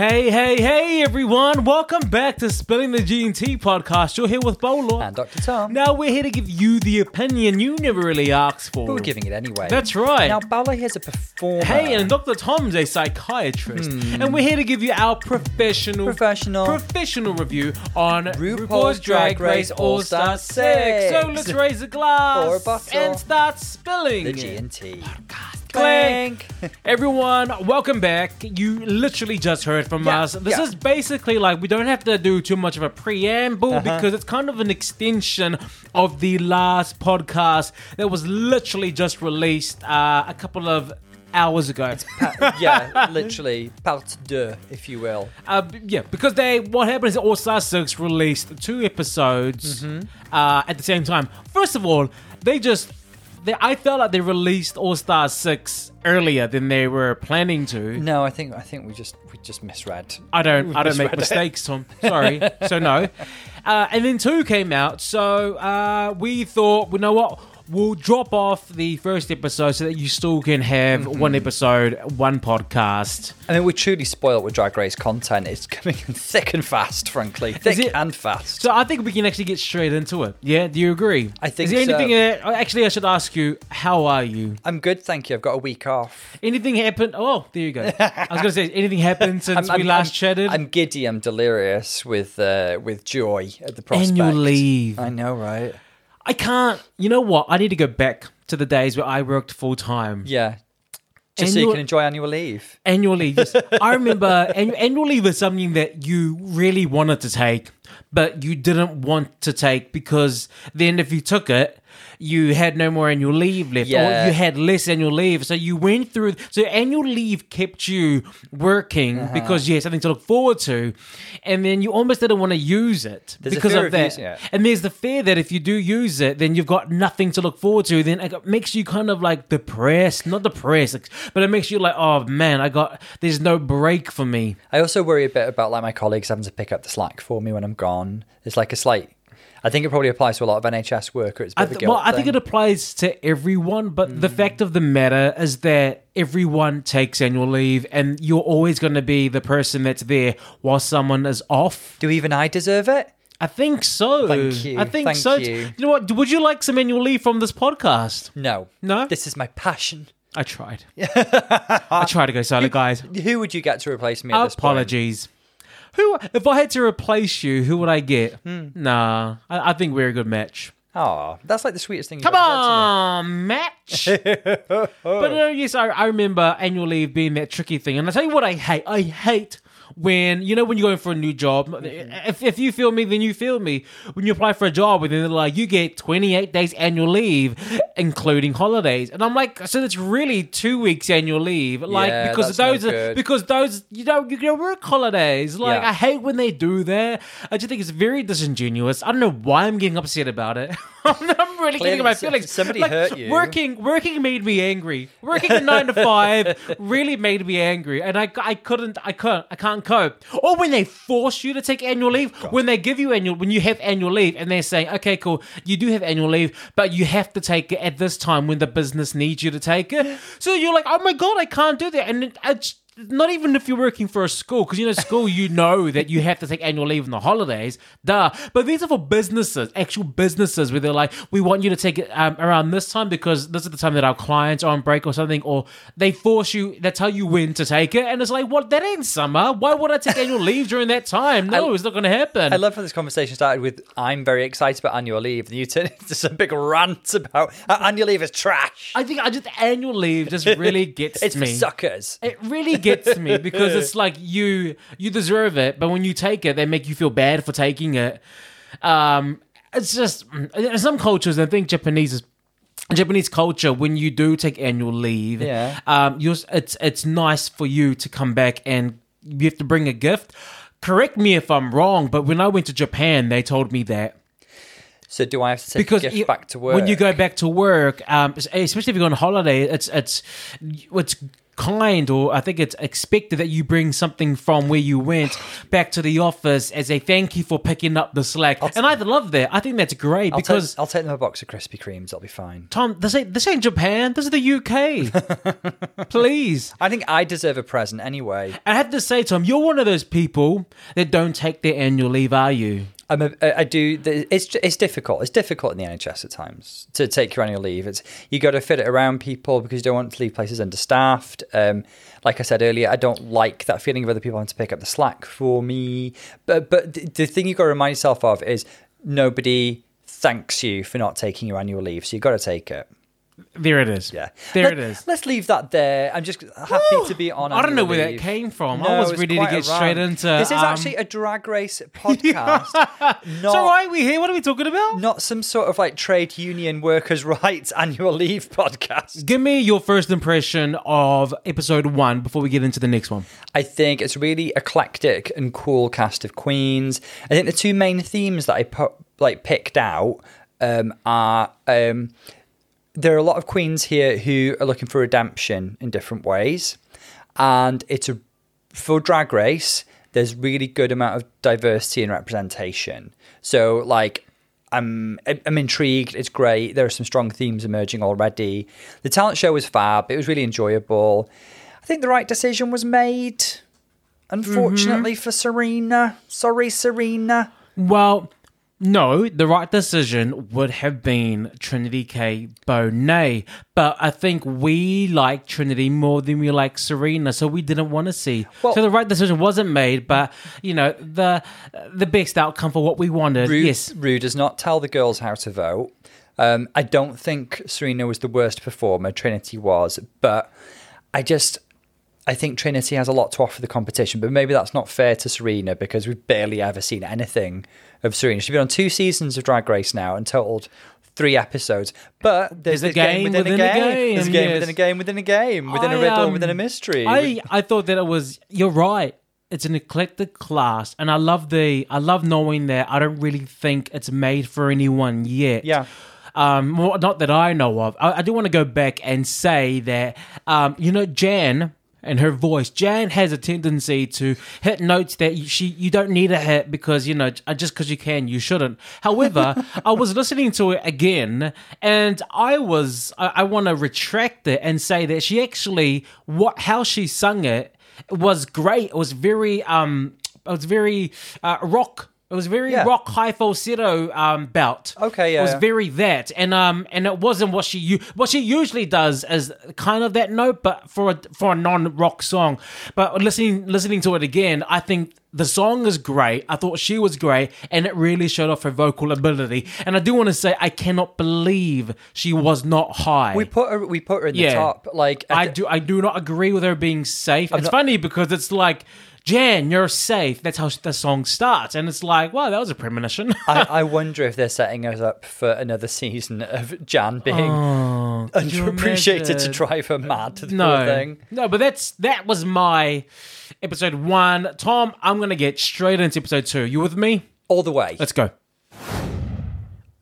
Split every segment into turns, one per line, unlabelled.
Hey, hey, hey, everyone! Welcome back to Spilling the G&T podcast. You're here with Bolo.
And Dr. Tom.
Now we're here to give you the opinion you never really asked for.
But we're giving it anyway.
That's right.
Now, Paolo here's a performer.
Hey, and Dr. Tom's a psychiatrist, hmm. and we're here to give you our professional.
Professional.
professional review on
RuPaul's Drag Race All-Star 6.
So let's raise a glass
Or a bottle.
and start spilling.
the. G&T.
Clank. Everyone, welcome back. You literally just heard from
Yeah,
us. This
yeah.
is basically like we don't have to do too much of a preamble
Uh-huh.
because it's kind of an extension of the last podcast that was literally just released uh, a couple of hours ago.
Pa- yeah, literally, part deux, if you will.
Uh, yeah, because they what happened is All Star Six released two episodes
Mm-hmm.
uh, at the same time. First of all, they just they, I felt like they released All Star Six earlier than they were planning to.
No, I think I think we just we just misread.
I don't. I don't make
misread it.
mistakes, Tom. Sorry. so no. Uh, and then two came out. So uh, we thought, you know what? We'll drop off the first episode so that you still can have
Mm-hmm.
one episode, one podcast.
I mean, we're truly spoiled with Drag Race content. It's coming thick and fast, frankly. Thick
it?
and fast.
So I think we can actually get straight into it. Yeah. Do you agree?
I think
Is there
so.
anything? that- oh, actually, I should ask you. How are you?
I'm good, thank you. I've got a week off.
Anything happened? Oh, there you go. I was gonna say anything happened since
I'm,
we
I'm-
last
I'm-
chatted.
I'm giddy. I'm delirious with uh, with joy at the prospect.
Annual leave.
I know, right?
I can't. You know what? I need to go back to the days where I worked full time.
Yeah. Just so you
Annual-
can enjoy annual leave.
annual leave. Yes. I remember annu- annual leave was something that you really wanted to take, but you didn't want to take because then if you took it, you had no more annual leave left,
Yeah.
or you had less annual leave. So you went through. So annual leave kept you working
Uh-huh.
because you had something to look forward to, and then you almost didn't want to use it
There's
because of
of
that.
using it.
And there's the fear that if you do use it, then you've got nothing to look forward to. Then it makes you kind of like depressed, not depressed, but it makes you like, oh man, I got there's no break for me.
I also worry a bit about like my colleagues having to pick up the slack for me when I'm gone. It's like a slight. I think it probably applies to a lot of NHS workers.
I th- well, I think it applies to everyone, but the hmm. fact of the matter is that everyone takes annual leave, and you're always going to be the person that's there while someone is off.
Do even I deserve it?
I think so.
Thank you.
I think
Thank
so.
you.
know what? Would you like some annual leave from this podcast?
No.
No?
This is my passion.
I tried. I tried to go silent, guys.
Who would you get to replace me at this point?
Apologies. Who, if I had to replace you, who would I get?
Hmm.
Nah, I, I think we're a good match.
Oh, that's like the sweetest thing.
Come on, match. but uh, yes, I, I remember annual leave being that tricky thing, and I tell you what, I hate. I hate when you know when you're going for a new job.
Mm-hmm.
If, if you feel me, then you feel me. When you apply for a job, and then they're like, you get 28 days annual leave, including holidays, and I'm like, so it's really two weeks annual leave, like
Yeah,
because
that's
those are because those you don't you can work holidays. Like
Yeah.
I hate when they do that. I just think it's very disingenuous. I don't know why I'm getting upset about it. I'm really
Clearly
getting my feelings.
somebody
Like,
hurt you.
Working working made me angry. Working a nine to five really made me angry, and I, I couldn't I can't I can't cope. Or when they force you to take annual leave, when they give you annual when you have annual leave, and they're saying, okay, cool, you do have annual leave, but you have to take it at this time when the business needs you to take it. So you're like, oh my god, I can't do that, and it, it's not even if you're working for a school, because you know, school, you know that you have to take annual leave in the holidays, duh. But these are for businesses, actual businesses, where they're like, we want you to take it um, around this time because this is the time that our clients are on break or something, or they force you, they tell you when to take it, and it's like, what? That ain't summer. Why would I take annual leave during that time? No, it's not going to happen.
I love how this conversation started with I'm very excited about annual leave, and you turn into some big rant about uh, annual leave is trash.
I think I just annual leave just really gets
it's
me.
for suckers.
It really gets me because it's like you you deserve it, but when you take it, they make you feel bad for taking it. Um, it's just in some cultures. I think Japanese is. Japanese culture, when you do take annual leave,
Yeah.
um, you're, it's it's nice for you to come back and you have to bring a gift. Correct me if I'm wrong, but when I went to Japan, they told me that
So do I have to take
because
a gift
you-
back to work?
when you go back to work, um, especially if you go on holiday, it's it's it's kind, or I think it's expected that you bring something from where you went back to the office as a thank you for picking up the slack. and I love that. I think that's great
I'll,
because.
take, I'll take them a box of Krispy Kremes. I'll be fine.
Tom, this ain't this ain't Japan. This is the UK. Please.
I think I deserve a present anyway.
I have to say, Tom, you're one of those people that don't take their annual leave, are you?
I'm a, I do. It's it's difficult. It's difficult in the NHS at times to take your annual leave. It's you got to fit it around people because you don't want to leave places understaffed. Um, like I said earlier, I don't like that feeling of other people having to pick up the slack for me. But but the, the thing you got to remind yourself of is nobody thanks you for not taking your annual leave, so you got to take it.
There it is.
Yeah,
There
Let-
it is.
Let's leave that there. I'm just happy to be on.
I don't know where that came from. I was ready to get straight into.
This is
um,
actually a drag race podcast, not
So why are we here? What are we talking about?
not some sort of like trade union workers' rights annual leave podcast.
Give me your first impression of episode one before we get into the next one.
I think it's really eclectic and cool cast of queens. I think the two main themes that I put like picked out um, are um, there are a lot of queens here who are looking for redemption in different ways, and it's a for Drag Race. There's really good amount of diversity and representation. So like. I'm I'm intrigued. It's great. There are some strong themes emerging already. The talent show was fab. It was really enjoyable. I think the right decision was made. Unfortunately mm-hmm. for Serena. Sorry, Serena.
Well, no, the right decision would have been Trinity K. Bonet, but I think we like Trinity more than we like Serena, so we didn't want to see.
Well-
so the right decision wasn't made, but you know the the best outcome for what we wanted.
Rue,
Yes,
Rue does not tell the girls how to vote. Um, I don't think Serena was the worst performer. Trinity was, but I just I think Trinity has a lot to offer the competition. But maybe that's not fair to Serena because we've barely ever seen anything of Serena. She's been on two seasons of Drag Race now and totaled three episodes. But there's,
There's a
game,
game
within,
within
a
a
game.
game,
There's a game
yes.
within a game within a game within a
I,
riddle
um,
within a mystery.
I I thought that it was. You're right. It's an eclectic class, and I love the. I love knowing that. I don't really think it's made for anyone yet.
Yeah.
Um, more, not that I know of. I, I do want to go back and say that. Um, you know, Jan and her voice. Jan has a tendency to hit notes that you, she you don't need to hit because you know uh, just because you can you shouldn't. However, I was listening to it again and I was I, I want to retract it and say that she actually what how she sung it was great. It was very um it was very uh, rock. It was very
Yeah.
rock high falsetto um bout.
Okay, yeah,
It was
yeah.
very that, and um, and it wasn't what she u- what she usually does is kind of that note, but for a for a non rock song. But listening listening to it again, I think the song is great. I thought she was great, and it really showed off her vocal ability. And I do want to say, I cannot believe she was not high.
we put her we put her in the top. Like
I do I do not agree with her being safe. it's
not-
funny because it's like. Jan, you're safe. That's how the song starts, and it's like, wow, that was a premonition.
I, I wonder if they're setting us up for another season of Jan
oh, being Oh,
underappreciated to drive her mad to the
no,
thing.
no, but that's that was my episode one. Tom, I'm gonna get straight into episode two. You with me?
All the way.
Let's go.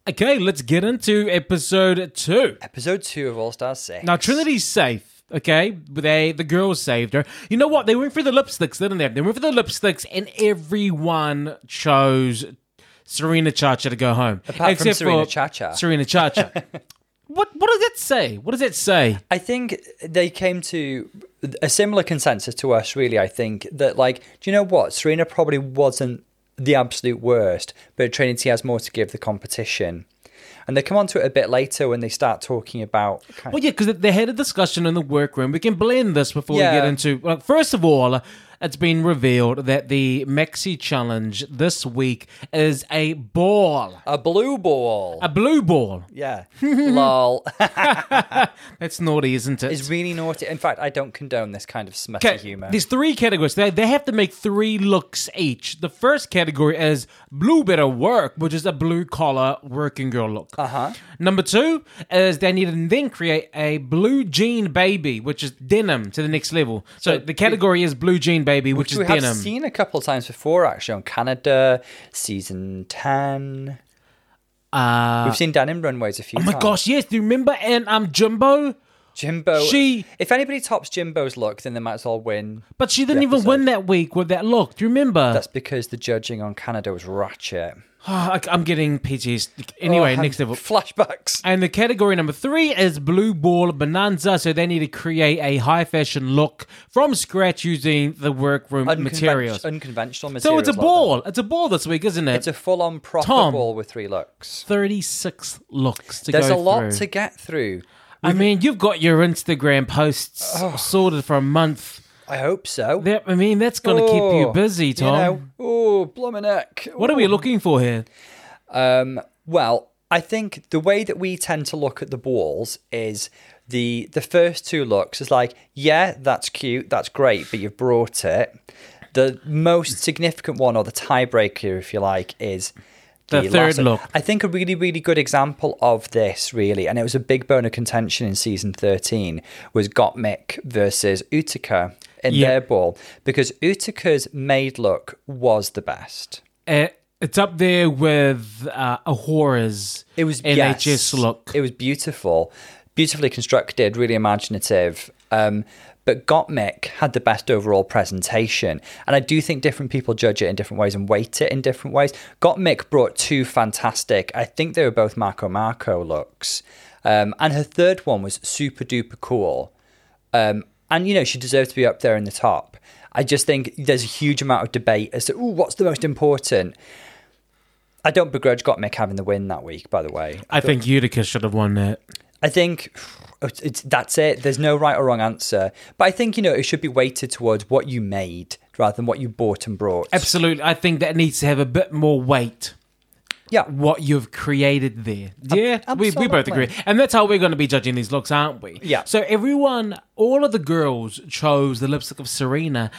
Okay, let's get into episode two.
Episode two of All Stars 6.
Now Trinity's safe. Okay, they the girls saved her. You know what? They went for the lipsticks, didn't they? They went for the lipsticks, and everyone chose Serena Chacha to go home,
Apart from Serena Chacha.
Serena Chacha. what what does that say? What does that say?
I think they came to a similar consensus to us, really. I think that, like, do you know what? Serena probably wasn't the absolute worst, but Trinity has more to give the competition. And they come on to it a bit later when they start talking about. Kind
Well, yeah, because they had a discussion in the workroom. We can blend this before
Yeah.
we get into. Well, first of all, it's been revealed that the Maxi Challenge this week is a ball,
a blue ball.
a blue ball.
yeah. Lol.
That's naughty, isn't it?
It's really naughty. In fact, I don't condone this kind of smutty humor.
There's three categories. They, they have to make three looks each. The first category is blue better work, which is a blue collar working girl look. Uh
Uh-huh.
Number two is they need to then create a blue jean baby, which is denim to the next level. So,
So
the category is blue jean baby, which,
we
is
have
denim.
seen a couple of times before, actually, on Canada, season 10.
uh,
We've seen denim runways a few
oh my
times.
gosh, yes. Do you remember and um Jimbo?
Jimbo.
She-
If anybody tops Jimbo's look, then they might as well win.
But she didn't even win that week with that look. Do you remember?
That's because the judging on Canada was ratchet.
Ah, I, I'm getting PTs. Anyway,
Oh,
next level.
Flashbacks.
And the category number three is Blue Ball Bonanza. So they need to create a high fashion look from scratch using the workroom
Unconven-
materials.
Unconventional materials.
So it's a ball. It's a ball this week, isn't it?
It's a full on proper
Tom.
ball with three looks.
36 looks to
There's a lot to get through.
I mean, you've got your Instagram posts
Oh.
sorted for a month.
I hope so.
That, I mean, that's going to keep you
Oh,
busy, Tom.
You know, oh, bluminick.
what are we looking for here?
Um, well, I think the way that we tend to look at the balls is the the first two looks is like, yeah, that's cute, that's great, but you've brought it. The most significant one, or the tiebreaker, if you like, is
The third
last-
look.
I think a really, really good example of this, really, and it was a big bone of contention in season 13, was Gottmik versus Utica in
Yeah.
their ball, because Utica's made look was the best.
Uh, it's up there with uh, a horrors
It was
NHS
yes,
look.
It was beautiful, beautifully constructed, really imaginative. Um, but Gottmik had the best overall presentation, and I do think different people judge it in different ways and weight it in different ways. Gottmik brought two fantastic. I think they were both Marco Marco looks, um, and her third one was super duper cool. Um, and you know she deserves to be up there in the top. I just think there's a huge amount of debate as to ooh, what's the most important. I don't begrudge Gottmik having the win that week, by the way.
I think Utica should have won that.
I think that's it. There's no right or wrong answer. But I think you know it should be weighted towards what you made rather than what you bought and brought.
Absolutely. I think that needs to have a bit more weight.
Yeah.
What you've created there. Yeah, we, we both agree. And that's how we're going to be judging these looks, aren't we?
Yeah.
So everyone, all of the girls chose the lipstick of Serena.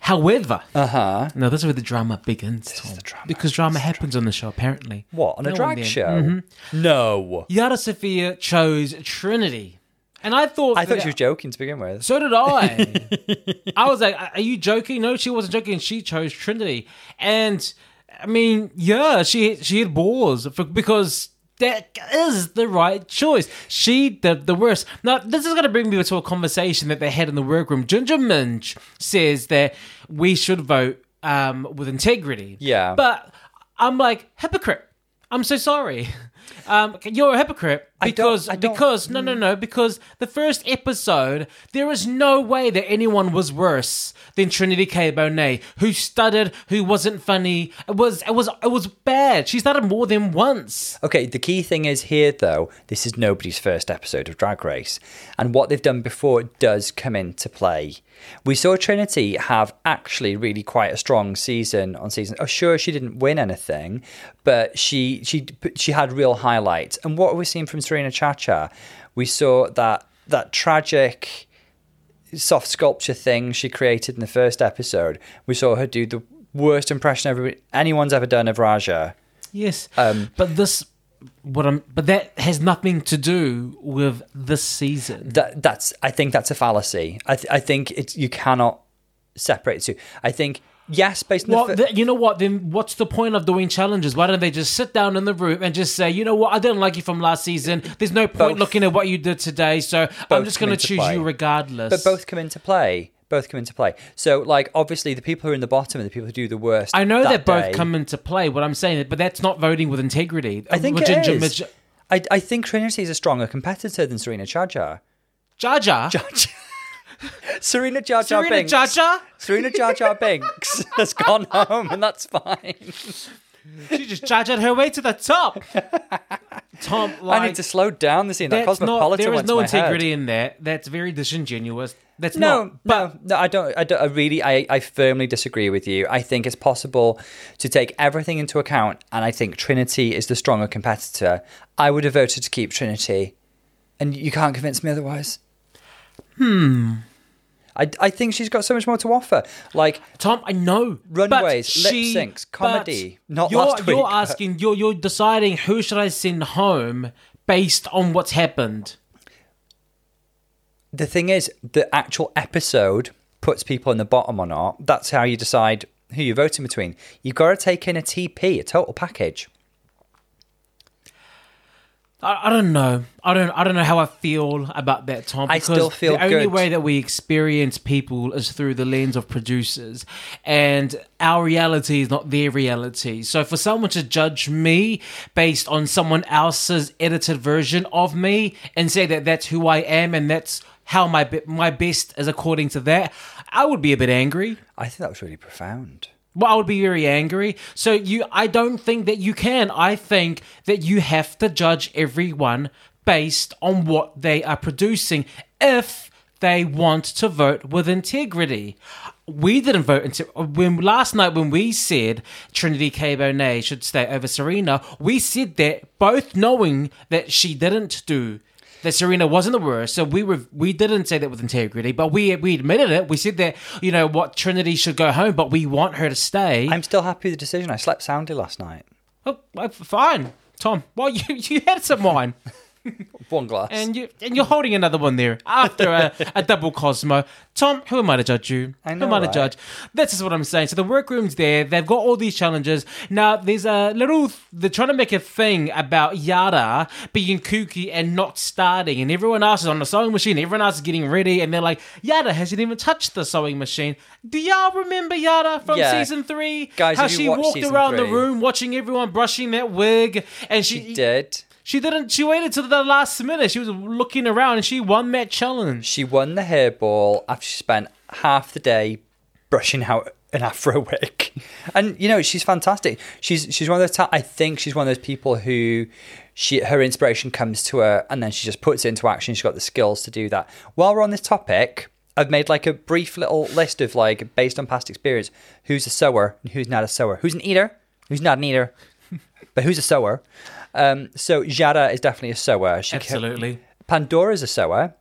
However,
Uh huh.
no, this is where the drama begins, Tom.
the drama.
Because drama happens on the show, apparently.
What on a drag show?
Mm-hmm.
No.
Yara Sofia chose Trinity. And I thought
I thought
that-
she was joking to begin with.
So did I. I was like, "Are you joking?" No, she wasn't joking. She chose Trinity, and I mean, yeah, she she had balls for, because that is the right choice. She did the worst. Now, this is going to bring me to a conversation that they had in the workroom. Ginger Minj says that we should vote um, with integrity.
Yeah.
but I'm like hypocrite. I'm so sorry. Um, you're a hypocrite
I don't-
because
I don't-
because no no mm. no because the first episode there is no way that anyone was worse than Trinity K Bonet who stuttered who wasn't funny it was it was it was bad she stuttered more than once
Okay, the key thing is here though, this is nobody's first episode of Drag Race. And what they've done before does come into play. We saw Trinity have actually really quite a strong season on season. Oh, sure, she didn't win anything, but she she she had real highlights. And what we're seeing from Serena Chacha, we saw that that tragic soft sculpture thing she created in the first episode. We saw her do the worst impression ever anyone's ever done of Raja.
yes
Um,
but this what I'm but that has nothing to do with this season
that that's I think that's a fallacy. I th- I think it's you cannot separate two. I think yes, based on
Well,
the,
th- you know what? Then what's the point of doing challenges? Why don't they just sit down in the room and just say, you know what? I didn't like you from last season. There's no point
Both-
looking at what you did today, so I'm just going to choose
play.
you regardless.
but both come into play. Both come into play. So like obviously the people who are in the bottom and the people who do the worst.
I know that, both
day.
come into play. What I'm saying, but that's not voting with integrity.
I think it is. I, I think Trinity is a stronger competitor than Serena Chacha.
Jar Jar.
Serena Jar Jar
Serena
Binks.
Jar Jar.
Serena Jar Jar Binks has gone home, and that's fine.
She just Jar Jarred her way to the top. Tom, like,
I need to slow down the scene. That
that's not.
cosmopolitan
There is
went to
no
my head.
integrity in that. That's very disingenuous. That's
No,
not. But
no, no. I don't. I don't. I really. I, I firmly disagree with you. I think it's possible to take everything into account, and I think Trinity is the stronger competitor. I would have voted to keep Trinity, and you can't convince me otherwise. Hmm. I, I think she's got so much more to offer. Like
Tom, I know.
Runways,
but
lip
she-
syncs, comedy. Not
you're,
last week,
You're asking, you're, you're deciding who should I send home based on what's happened.
the thing is, the actual episode puts people in the bottom or not. That's how you decide who you're voting between. You've got to take in a TP, a total package.
I, I don't know. I don't. I don't know how I feel about that, Tom.
I
because
still feel
the only
good.
way that we experience people is through the lens of producers, and our reality is not their reality. So for someone to judge me based on someone else's edited version of me and say that that's who I am and that's how my my best is according to that, I would be a bit angry.
I think that was really profound.
Well, I would be very angry. So you, I don't think that you can. I think that you have to judge everyone based on what they are producing if they want to vote with integrity. We didn't vote into when last night when we said Trinity K. Bonet should stay over Serena. We said that both knowing that she didn't do that Serena wasn't the worst. So we were we didn't say that with integrity, but we we admitted it. We said that you know what Trinity should go home, but we want her to stay.
I'm still happy with the decision. I slept soundly last night.
oh, fine, Tom. Well, you you had some wine.
One glass.
And you and you're holding another one there after a, a double Cosmo. Tom, who am I to judge you?
I
who
know,
am I to judge? This is what I'm saying. So the workroom's there. They've got all these challenges. Now there's a little. They're trying to make a thing about Yara being kooky and not starting, and everyone else is on the sewing machine. Everyone else is getting ready, and they're like, Yara hasn't even touched the sewing machine. Do y'all remember Yara from
Yeah.
season three?
Guys,
how
have
she
watched
walked
season
around the room watching everyone brushing that wig, and she
she did.
She didn't. She waited till the last minute. She was looking around and she won that challenge.
She won the hairball after she spent half the day brushing out an afro wig. And you know, she's fantastic. She's she's one of those ta- I think she's one of those people who she her inspiration comes to her and then she just puts it into action. She's got the skills to do that. While we're on this topic, I've made like a brief little list of like based on past experience, who's a sewer and who's not a sewer. Who's an eater? Who's not an eater? but who's a sewer? Um, so Jada is definitely a sewer. She ca-
Absolutely.
Pandora's a sewer.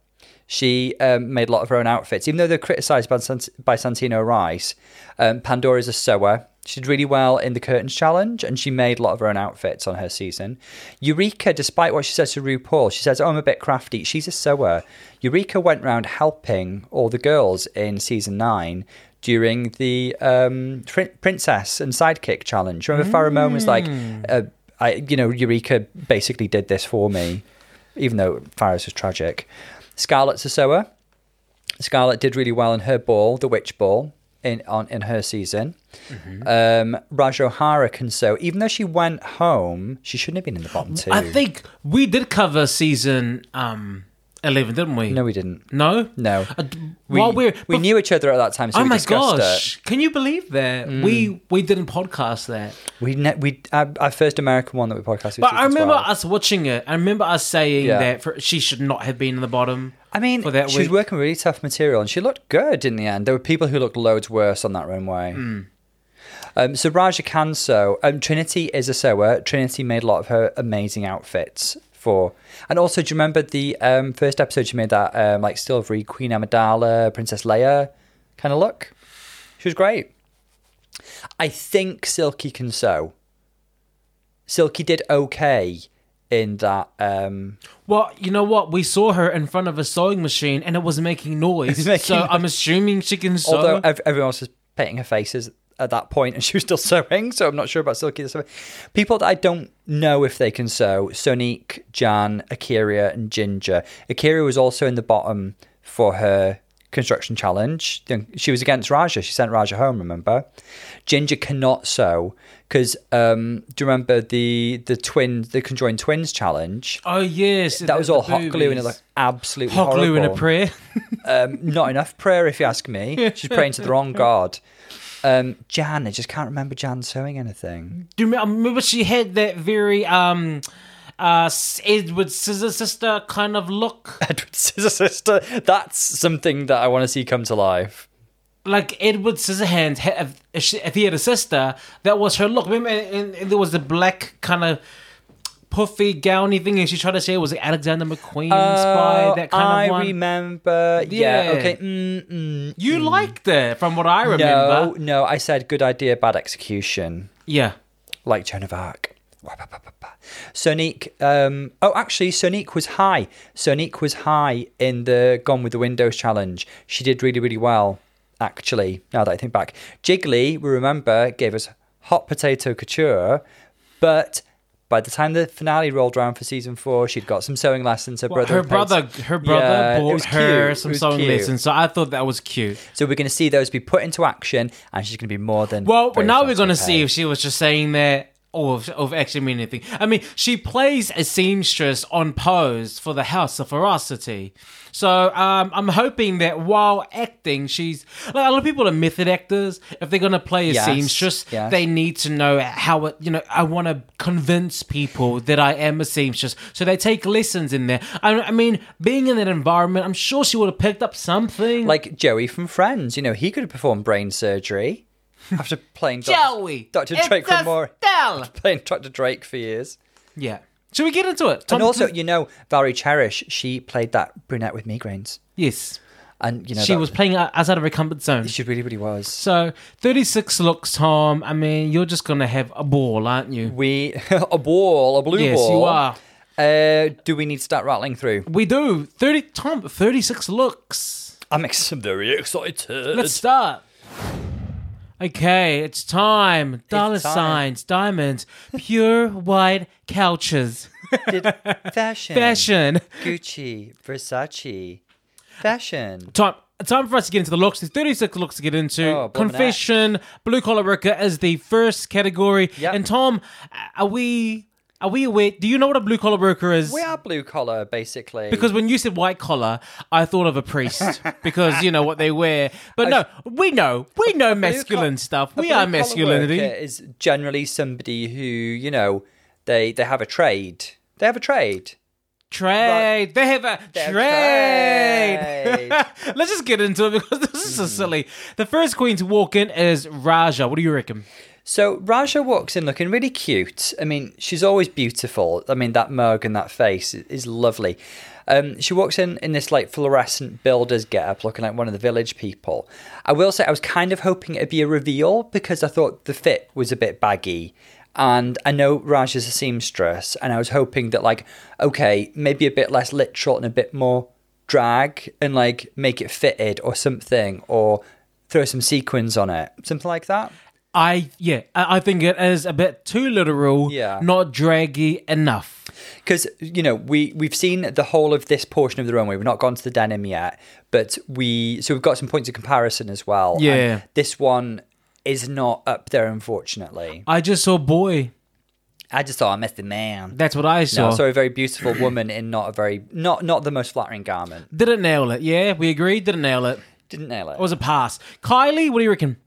She um, made a lot of her own outfits, even though they're criticised by, Sant- by Santino Rice. Um, Pandora's a sewer. She did really well in the Curtains Challenge, and she made a lot of her own outfits on her season. Eureka, despite what she says to RuPaul, she says, "Oh, I'm a bit crafty." She's a sewer. Eureka went round helping all the girls in season nine during the um, Prin- Princess and Sidekick Challenge. Remember, Farrah Moan was like, uh, "I, you know, Eureka basically did this for me." even though Farrah's was tragic. Scarlet's a sewer. Scarlett did really well in her ball, the witch ball, in on in her season. Um, Ra'Jah O'Hara can sew. Even though she went home, she shouldn't have been in the bottom two.
I think we did cover season um eleven, didn't we?
no, we didn't.
No.
No,
Uh,
we,
while we're
we knew each other at that time, so
oh
we
my
discussed
gosh! Can you believe that we we didn't podcast that?
We ne- we our, our first American one that we podcasted.
But I remember
12.
us watching it. I remember us saying
Yeah.
that for, she should not have been in the bottom.
I mean,
for that
she was
week.
working really tough material, and she looked good in the end. There were people who looked loads worse on that runway.
Hmm.
Um, so Ra'Jah can sew. Um, Trinity is a sewer. Trinity made a lot of her amazing outfits for, and also do you remember the um, first episode she made that um, like silvery Queen Amidala, Princess Leia kind of look? She was great. I think Silky can sew. Silky did okay in that. Um,
Well, you know what? We saw her in front of a sewing machine and it was making noise.
making
so
noise.
I'm assuming she can sew.
Although everyone else was painting her faces at that point and she was still sewing, so I'm not sure about Silky. the Sewer. People that I don't know if they can sew Sonique, Jan, A'keria, and Ginger. A'keria was also in the bottom for her construction challenge. She was against Ra'Jah. She sent Ra'Jah home, remember? Ginger cannot sew because um, do you remember the the twin the conjoined twins challenge?
oh yes,
That was all hot glue and it looked absolutely
hot glue in a prayer.
Um, not enough prayer, if you ask me. She's praying to the wrong god. Um, Jan, I just can't remember Jan sewing anything.
Do you remember, she had that very um uh Edward Scissor Sister kind of look?
Edward Scissor Sister. That's something that I want to see come to life.
Like Edward Scissorhands, if if he had a sister, that was her look. Remember, and, and there was the black kind of puffy gowny thing, and she tried to say it was Alexander McQueen inspired. That kind
I
of one.
I remember. Yeah.
Yeah.
Okay. Mm, mm.
you liked it, from what I remember.
No, no. I said good idea, bad execution.
Yeah.
like Joan of Arc. Sonique, um, oh, actually, Sonique was high. Sonique was high in the Gone with the Windows challenge. She did really, really well, actually, now that I think back. Jiggly, we remember, gave us hot potato couture, but by the time the finale rolled around for season four, she'd got some sewing lessons. Her brother,
her
paid-
brother, her brother
Yeah,
bought her
cute.
some sewing
cute.
lessons, so I thought that was cute.
So we're going to see those be put into action, and she's going to be more than.
Well, now we're going to see if she was just saying that or if actually mean anything. I mean, she plays a seamstress on Pose for the House of Ferocity. So um, I'm hoping that while acting, she's like a lot of people are method actors. If they're going to play a
Yes,
seamstress,
yes.
they need to know how it. You know, I want to convince people that I am a seamstress, so they take lessons in there. I, I mean, being in that environment, I'm sure she would have picked up something.
like Joey from Friends. You know, he could have performed brain surgery after playing Doc-
Joey,
Dr. Drake from more playing Dr. Drake for years.
Yeah. Should we get into it? Tom,
and also, you know, Valerie Cherish, she played that brunette with migraines,
yes.
and you know
she
that-
was playing o- out of her comfort zone.
She really, really was.
So 36 looks, Tom. I mean, you're just gonna have a ball, aren't you?
We a ball, a blue
Yes,
ball.
Yes, you are.
Uh, do we need to start rattling through?
We do. 30 Tom, 36 looks.
I'm ex- very excited.
Let's start. Okay, it's time. Dollar
time.
signs, diamonds, pure white couches.
Did fashion,
Fashion.
Gucci, Versace, fashion.
Time. Time for us to get into the looks. There's 36 looks to get into.
Oh,
Confession, blue collar worker is the first category.
Yep.
And Tom, are we are we aware? Do you know what a blue collar worker is?
We are blue collar, basically.
Because when you said white collar, I thought of a priest because you know what they wear. But no, we know, we know masculine
col-
stuff. We are masculinity.
Is generally somebody who you know they they have a trade. They have a trade.
Trade. They have a trade.
trade.
Let's just get into it because this is so hmm. silly. The first queen to walk in is Raja. What do you reckon?
So Ra'Jah walks in looking really cute. I mean, she's always beautiful. I mean, that mug and that face is, lovely. Um, she walks in in this like fluorescent builder's getup, looking like one of the village people. I will say I was kind of hoping it'd be a reveal because I thought the fit was a bit baggy. And I know Raj is a seamstress, and I was hoping that like, okay, maybe a bit less literal and a bit more drag, and like make it fitted or something, or throw some sequins on it, something like that.
I yeah, I, think it is a bit too literal.
Yeah.
Not draggy enough.
because you know we we've seen the whole of this portion of the runway. We've not gone to the denim yet, but we so we've got some points of comparison as well. and
Yeah.
this one is not up there, unfortunately.
I just saw boy.
I just saw I missed the man.
That's what I saw.
No, I saw a very beautiful woman in not a very not not the most flattering garment.
Didn't nail it. Yeah, we agreed. Didn't nail it.
Didn't nail it.
It was a pass. Kylie, what do you reckon?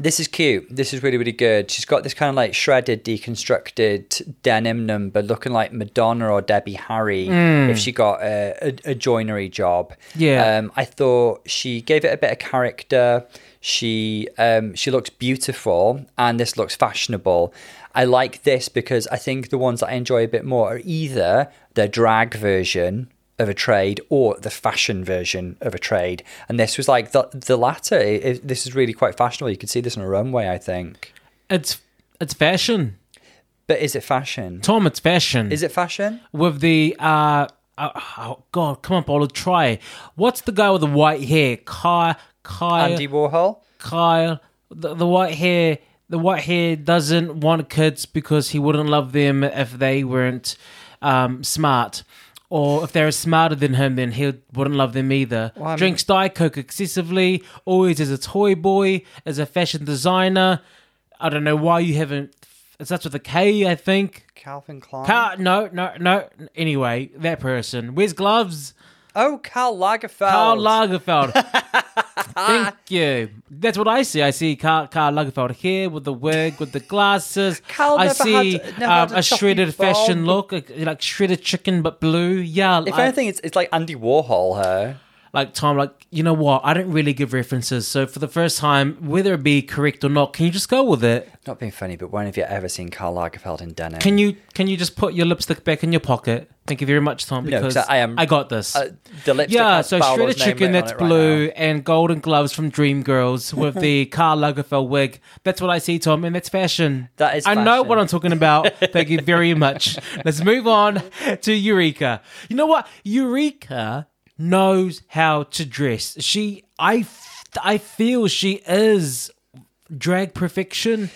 This is cute. This is really, really good. She's got this kind of like shredded, deconstructed denim number looking like Madonna or Debbie Harry if she got a, a, a joinery job.
Yeah.
Um, I thought she gave it a bit of character. She um, she looks beautiful and this looks fashionable. I like this because I think the ones that I enjoy a bit more are either the drag version of a trade or the fashion version of a trade. And this was like the the latter. It- it- this is really quite fashionable. You could see this on a runway, I think.
It's it's fashion.
But is it fashion?
Tom, it's fashion.
Is it fashion?
with the uh, uh oh god, come on, Paula, try. What's the guy with the white hair? Kyle Kyle
Andy Warhol?
Kyle the, the white hair the white hair doesn't want kids because he wouldn't love them if they weren't um, smart. Or if they're smarter than him, then he wouldn't love them either.
Mean-
Drinks Diet Coke excessively, always is a toy boy, as a fashion designer. I don't know why you haven't. It starts with a K, I think.
Calvin Klein?
Car- no, no, no. Anyway, that person. Where's gloves?
oh, Karl Lagerfeld.
Karl Lagerfeld. Thank you. That's what I see. I see Karl, Karl Lagerfeld here with the wig, with the glasses.
Karl
I see
had-
um,
a
a shredded fashion look, like- shredded chicken but blue. Yeah,
If
I-
anything, it's, it's like Andy Warhol, her.
like Tom, like you know what? I don't really give references. So for the first time, whether it be correct or not, can you just go with it?
Not being funny, but when have you ever seen Karl Lagerfeld in denim?
Can you can you just put your lipstick back in your pocket? Thank you very much, Tom.
No, 'cause
Because
I am-
I got this.
Uh, the lipstick
Yeah, so shredded chicken that's
right
blue
now.
and golden gloves from Dreamgirls with the Karl Lagerfeld wig. That's what I see, Tom, and that's fashion.
That is
I know what I'm talking about. Thank you very much. Let's move on to Eureka. You know what? Eureka knows how to dress. She, I, I feel she is drag perfection.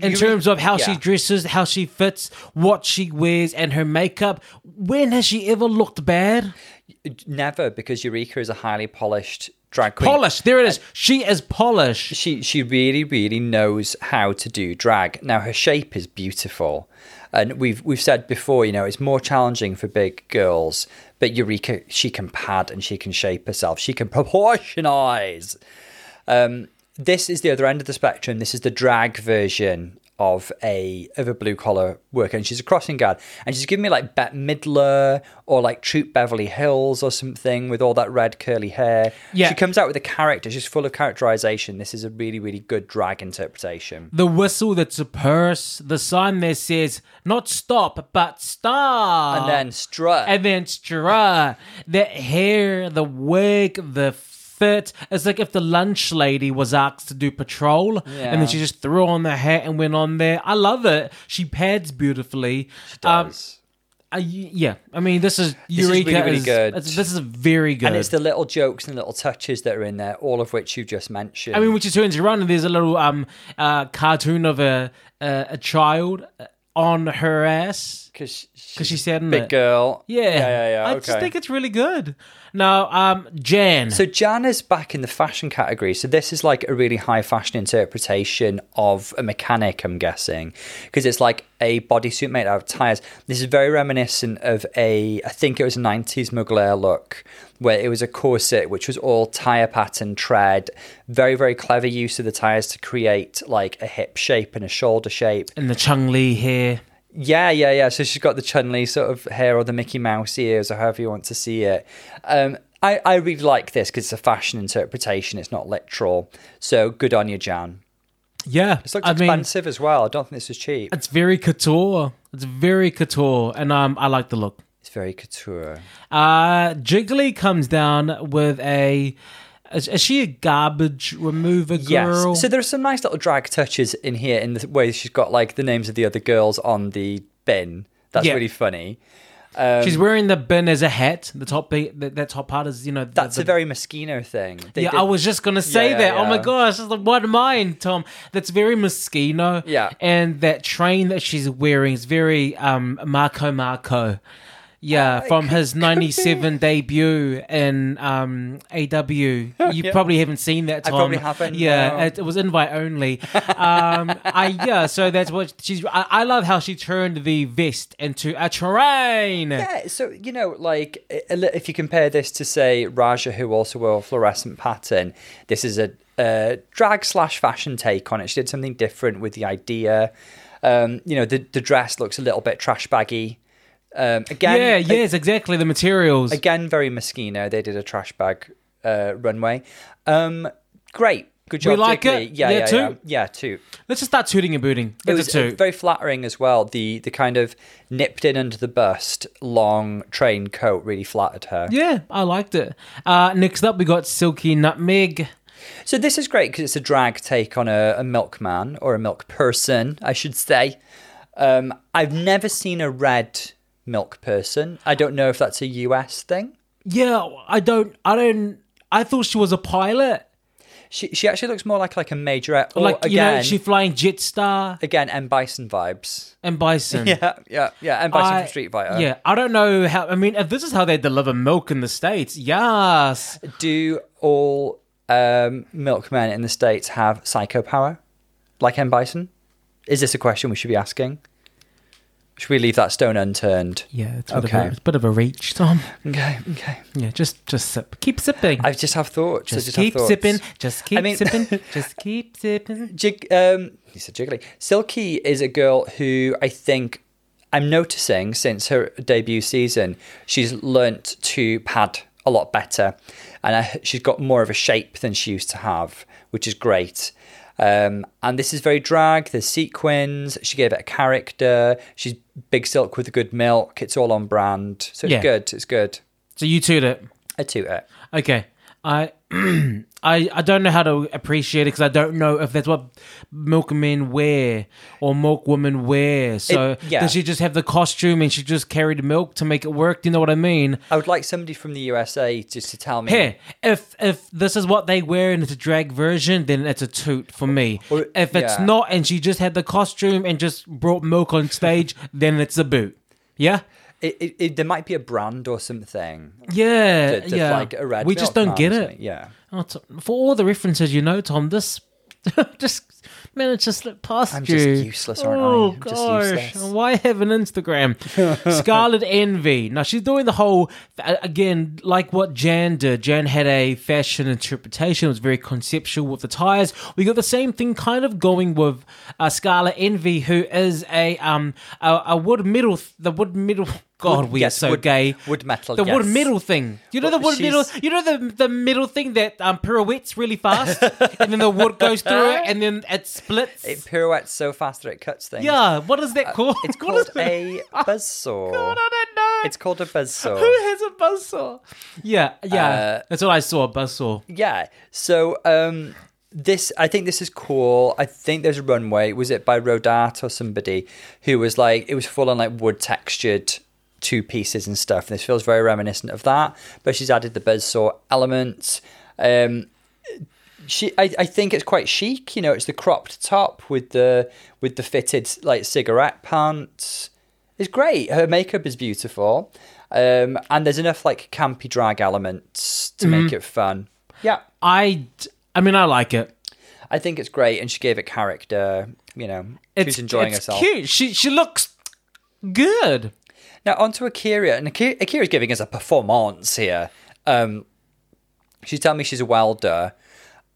In terms of how she dresses, how she fits, what she wears, and her makeup. When has she ever looked bad?
Never, because Eureka is a highly polished drag queen.
Polished. There it is. She is polished.
she she really really knows how to do drag. Now her shape is beautiful, and we've we've said before, you know, it's more challenging for big girls. But Eureka, she can pad and she can shape herself. She can proportionize. Um, this is the other end of the spectrum. This is the drag version of a of a blue collar worker, and she's a crossing guard, and she's giving me like Bette Midler or like Troop Beverly Hills or something with all that red curly hair.
Yeah.
she comes out with a character. She's full of characterization. This is a really really good drag interpretation.
The whistle that's a purse. The sign that says not stop but start.
And then strut.
and then strut. The hair, the wig, the fit. It's like if the lunch lady was asked to do patrol, and then she just threw on the hat and went on there. I love it. She pads beautifully. Um,
does.
uh, y- yeah, I mean, this is
is
Eureka.
really, really
is-
good.
This is very good.
and it's the little jokes and little touches that are in there, all of which you just mentioned.
I mean, when she turns around and there's a little um uh, cartoon of a a, a child on her ass.
because
she said in
big
it.
girl.
Yeah,
yeah, yeah. yeah.
I
okay.
just think it's really good. Now, um, Jan.
So Jan is back in the fashion category. So this is like a really high fashion interpretation of a mechanic, I'm guessing, because it's like a bodysuit made out of tires. This is very reminiscent of a, I think it was a 90s Mugler look, where it was a corset which was all tire pattern tread. Very, very clever use of the tires to create like a hip shape and a shoulder shape.
and the Chun Li hair.
Yeah, yeah, yeah. So she's got the Chun Li sort of hair or the Mickey Mouse ears or however you want to see it. Um, I, I really like this because it's a fashion interpretation. It's not literal. So good on you, Jan.
Yeah,
It's looks
I mean,
expensive as well. I don't think this is cheap.
it's very couture. It's very couture, and um, I like the look.
It's very couture.
Uh, Jiggly comes down with a. Is, is she a garbage remover girl?
Yes. So there's some nice little drag touches in here in the way she's got like the names of the other girls on the bin. That's
Yeah.
really funny. Um,
She's wearing the bin as a hat. The top, be- the, that top part is, you know, the,
That's
the,
a very Moschino thing. They
yeah,
did-
I was just gonna say
Yeah,
that. Oh my
yeah.
gosh, it's like, what mine, Tom? That's very Moschino.
Yeah.
and that train that she's wearing is very um Marco Marco. Yeah, from his '97 debut in um, AW. You
Yeah.
probably haven't seen that,
I probably haven't,
Yeah,
no.
it, it was invite only. um, I yeah, so that's what she's. I, I love how she turned the vest into a train.
Yeah, so you know, like if you compare this to say Ra'Jah, who also wore a fluorescent pattern, this is a, a drag slash fashion take on it. She did something different with the idea. Um, you know, the the dress looks a little bit trash baggy. Um, again,
yeah,
a-
yes, exactly. The materials.
again, very Moschino. They did a trash bag uh, runway. Um, great, good job.
We
like
it?
Yeah,
Yeah,
yeah,
too?
yeah, yeah, too.
Let's just start tooting and booting.
It was
a two.
very flattering as well. The the kind of nipped in under the bust, long train coat really flattered her.
Yeah, I liked it. Uh, next up, we got Silky Nutmeg.
So this is great because it's a drag take on a, a milkman or a milk person, I should say. Um, I've never seen a red milk person. I don't know if that's a US thing.
Yeah, I don't, I don't, I thought she was a pilot.
She she actually looks more like like a majorette. Or
like,
again,
you know, she flying Jetstar
again M Bison vibes.
and Bison.
Yeah, yeah, yeah. M Bison
I-
from Street Fighter.
Yeah, I don't know how, I mean, if this is how they deliver milk in the States, yes.
Do all um, milkmen in the states have psycho power, like M Bison? Is this a question we should be asking? Should we leave that stone unturned?
Yeah, it's a bit,
Okay.
of, a, it's a bit of a reach, Tom.
Okay, okay.
Yeah, just just sip. Keep sipping.
I just have thoughts.
Just,
just
keep
thoughts.
sipping. Just keep
mean-
sipping. Just keep sipping.
Jig, um, he said jiggly. Silky is a girl who I think I'm noticing since her debut season, she's learnt to pad a lot better, and I, she's got more of a shape than she used to have, which is great. Um, and this is very drag. There's sequins. She gave it a character. She's big silk with good milk. It's all on brand, so it's
Yeah.
good. It's good.
So you toot it.
I toot it.
Okay. I I I don't know how to appreciate it because I don't know if that's what milkmen wear or milk women wear. So
It- yeah.
does she just have the costume and she just carried milk to make it work? Do you know what I mean?
I would like somebody from the USA just to tell me.
Here, if if this is what they wear and it's a drag version, then it's a toot for me.
Or-
if it's
yeah.
not and she just had the costume and just brought milk on stage, then it's a boot. Yeah.
It, it, it, there might be a brand or something.
Yeah,
That, that's
yeah.
like a red
we just don't get it.
Yeah.
Oh, t- for all the references you know, Tom, this just managed to slip past
I'm
you.
just useless, aren't
oh,
I'm just
gosh.
useless.
Why have an Instagram? Scarlet Envy. Now, she's doing the whole, again, like what Jan did. Jan had a fashion interpretation. It was very conceptual with the tires. We got the same thing kind of going with uh, Scarlet Envy, who is a um a, a wood metal, the wood metal. God,
Wood-
we
yes,
are so
wood-
gay.
wood metal,
The wood
yes.
metal thing. You know the wood metal.
she's-
You know the the middle thing that um, pirouettes really fast, and then the wood goes through it, and then it splits.
It pirouettes so fast that it cuts things.
yeah, what is that called?
It's called a buzzsaw.
God, I don't know.
It's called a buzz saw.
Who has a buzz saw? Yeah, yeah.
Uh,
That's what I saw. A buzz saw.
Yeah. So um this I think this is cool. I think there's a runway. Was it by Rodat or somebody who was like it was full on like wood textured two pieces and stuff. And this feels very reminiscent of that. But she's added the buzzsaw element. Um she I, I think it's quite chic, you know, it's the cropped top with the with the fitted like cigarette pants. It's great. Her makeup is beautiful. Um and there's enough like campy drag elements to make
Mm-hmm.
it fun. Yeah.
I, I mean, I like it.
I think it's great, and she gave it character. You know,
It's
she's enjoying
it's
herself.
Cute. She she looks good.
Now onto A'keria, and A'keria, A'keria's giving us a performance here. Um, she's telling me she's a welder.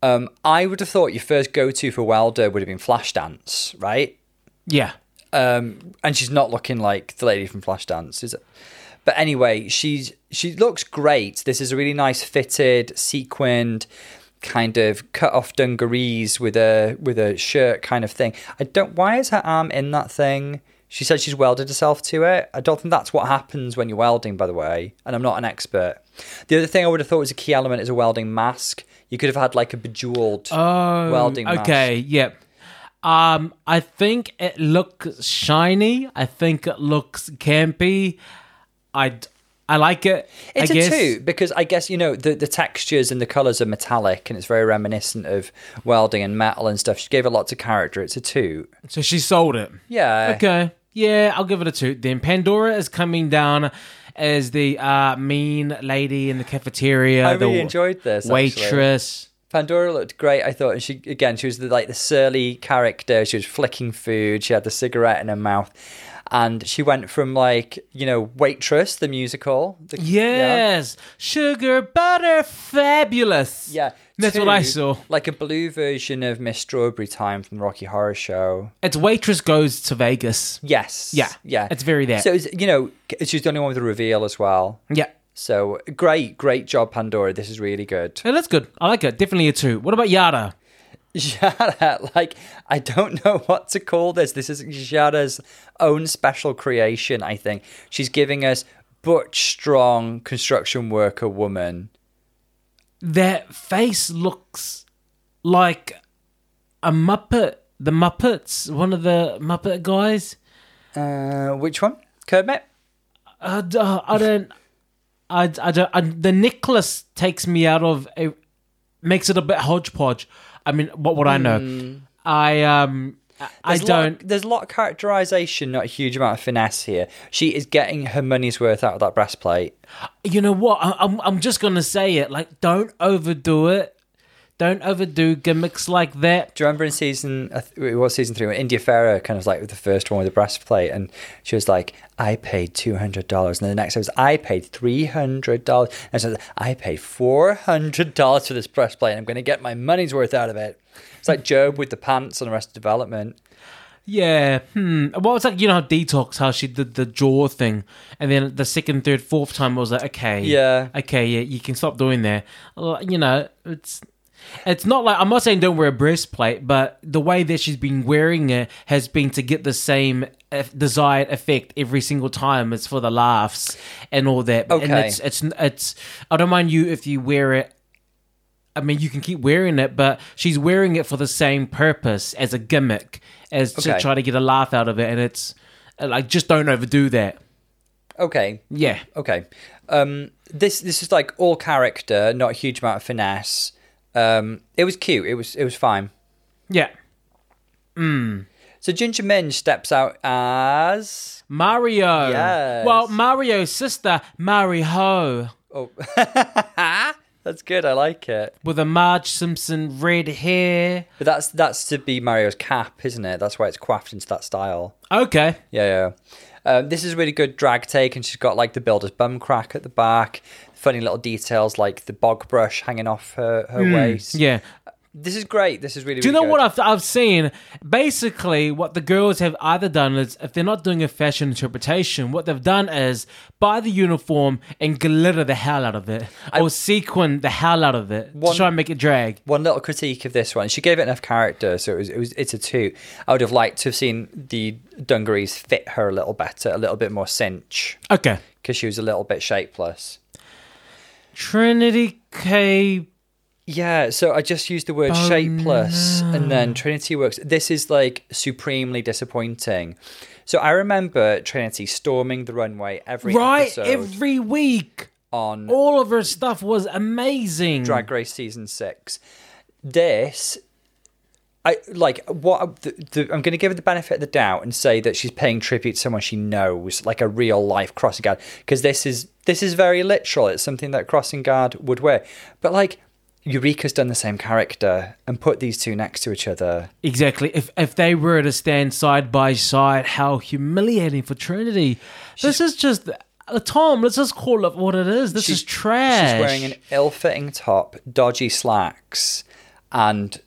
Um, I would have thought your first go-to for welder would have been Flashdance, right?
Yeah.
Um, and she's not looking like the lady from Flashdance, is it? But anyway, she's she looks great. This is a really nice fitted, sequined, kind of cut off dungarees with a with a shirt kind of thing. I don't. Why is her arm in that thing? She said she's welded herself to it. I don't think that's what happens when you're welding, by the way. And I'm not an expert. The other thing I would have thought was a key element is a welding mask. You could have had like a bejeweled
Oh,
welding mask.
Okay, yep. Um, I think it looks shiny. I think it looks campy. I I like it.
It's
I guess.
a two because I guess you know the the textures and the colors are metallic and it's very reminiscent of welding and metal and stuff. She gave it lots of character. It's a two.
So she sold it.
Yeah.
Okay. Yeah, I'll give it a two. Then Pandora is coming down as the uh, mean lady in the cafeteria.
I really enjoyed this. actually.
Waitress.
Pandora looked great. I thought, and she again, she was the, like the surly character. She was flicking food. She had the cigarette in her mouth, and she went from like you know waitress, the musical. The,
Yes, sugar butter, fabulous.
Yeah.
That's what I saw.
Like a blue version of Miss Strawberry Time from the Rocky Horror Show.
It's waitress goes to Vegas.
Yes.
Yeah,
Yeah.
it's very that.
So, it's, you know, she's the only one with a reveal as well.
Yeah,
So, great, great job, Pandora. This is really good.
yeah, that's good. I like it. Definitely a two. What about Yara?
Yara, like, I don't know what to call this. This is Yara's own special creation, I think. She's giving us butch, strong construction worker woman.
That face looks like a Muppet. The Muppets, one of the Muppet guys.
Uh, which one? Kermit?
I, d- uh, I don't. I, I don't. I, the necklace takes me out of. A, makes it a bit hodgepodge. I mean, what would I know? I um. I- I
There's a lot-
don't.
there's a lot of characterization, not a huge amount of finesse here. She is getting her money's worth out of that breastplate.
You know what? I, I'm. I'm just gonna say it. Like, don't overdo it. Don't overdo gimmicks like that.
Do you remember in season, it was season three, when India Ferrah kind of like the first one with the breastplate, and she was like, I paid $200. And then the next one was, I paid $300. And so I paid $400 for this breastplate, and I'm going to get my money's worth out of it. It's like Job with the pants and the rest of development.
Yeah. Hmm. Well, it's like you know how detox how she did the jaw thing, and then the second, third, fourth time I was like, okay,
Yeah.
okay, yeah, you can stop doing that. You know, it's it's not like I'm not saying don't wear a breastplate, but the way that she's been wearing it has been to get the same desired effect every single time. It's for the laughs and all that. And
Okay.
it's it's it's. I don't mind you if you wear it I mean, you can keep wearing it, but she's wearing it for the same purpose as a gimmick, as to try to get a laugh out of it. And it's like, just don't overdo that.
Okay.
Yeah.
Okay. Um, this this is like all character, not a huge amount of finesse. Um, it was cute. It was it was fine.
Yeah.
So Ginger Minj steps out as
Mario.
Yes.
Well, Mario's sister, Mario,
oh, that's good. I like it.
with a Marge Simpson red hair.
But that's that's to be Mario's cap, isn't it? That's why it's coiffed into that style.
Okay.
Yeah, yeah. Um, this is a really good drag take, and she's got like the builder's bum crack at the back. Funny little details like the bog brush hanging off her, her hmm, waist.
Yeah.
Uh, this is great. This is really.
Do you
really
know
good.
what I've, I've seen? Basically, what the girls have either done is, if they're not doing a fashion interpretation, what they've done is buy the uniform and glitter the hell out of it, I, or sequin the hell out of it
One-
to try and make it drag.
One little critique of this one. She gave it enough character, so it was, it was it's a two. I would have liked to have seen the dungarees fit her a little better, a little bit more cinch,
Okay.
because she was a little bit shapeless.
Trinity K.
Yeah, so I just used the word
Oh,
shapeless and then Trinity works. This is like supremely disappointing. So I remember Trinity storming the runway every
Right, every week.
on
All of her stuff was amazing.
Drag Race season six. This, I like what the, the, I'm going to give her the benefit of the doubt and say that she's paying tribute to someone she knows, like a real life crossing guard, because this is this is very literal. It's something that crossing guard would wear, but like. Eureka's done the same character and put these two next to each other.
Exactly. If if they were to stand side by side, how humiliating for Trinity. this is just uh, Tom. Let's just call it what it is. This is trash.
She's wearing an ill-fitting top, dodgy slacks, and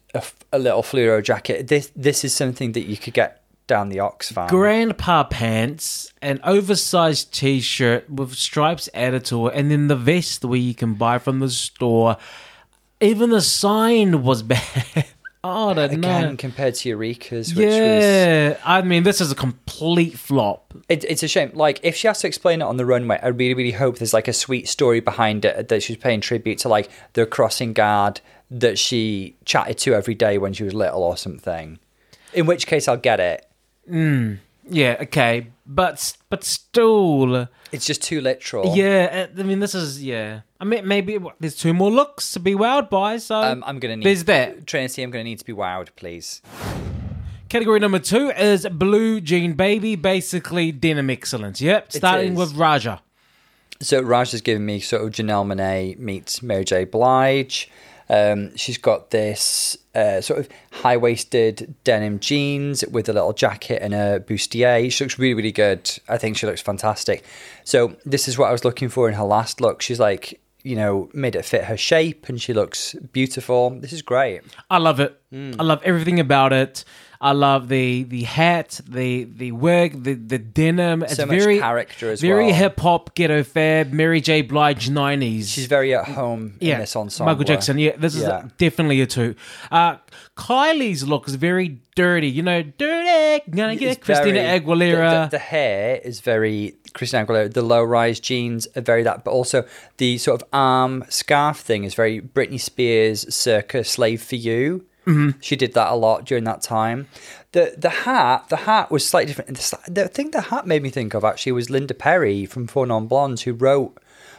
a, little fluoro jacket. This this is something that you could get down the Oxfam.
grandpa pants, an oversized t-shirt with stripes added to it, and then the vest where you can buy from the store. Even the sign was bad. oh, I
Again,
know.
compared to Eureka's, which was
Yeah, I mean, this is a complete flop.
it, it's a shame. Like if she has to explain it on the runway, I really, really hope there's like a sweet story behind it that she's paying tribute to like the crossing guard that she chatted to every day when she was little or something. In which case, I'll get it.
Yeah, okay, but but still,
It's just too literal.
yeah. uh, I mean, this is yeah. I mean, maybe what, there's two more looks to be wowed by. So
Um, I'm gonna need
There's that.
Trinity. I'm gonna need to be wowed, please.
category number two is blue jean baby, basically denim excellence. Yep, starting with Ra'Jah.
So Raj has given me sort of Janelle Monáe meets Mary J. Blige. Um, she's got this uh, sort of high waisted denim jeans with a little jacket and a bustier. She looks really, really good. I think she looks fantastic. So this is what I was looking for in her last look. She's like, you know, made it fit her shape and she looks beautiful. This is great.
I love it.
Mm.
I love everything about it. I love the the hat, the the wig, the the denim. It's
So much
very
character as
very
well.
hip hop, ghetto fab, Mary J. Blige nineties.
She's very at home in this ensemble.
Michael Jackson. Yeah, this is
Yeah.
definitely a two. Uh, Kylie's look is very dirty. You know, dirty. Gonna get
It's
Christina
very-
Aguilera.
The, the, the hair is very Christina Aguilera. The low rise jeans are very that, but also the sort of arm scarf thing is very Britney Spears circa Slave for You. Mm-hmm. She did that a lot during that time. The the hat the hat was slightly different. The, thing the hat made me think of actually was Linda Perry from Four Non Blondes, who wrote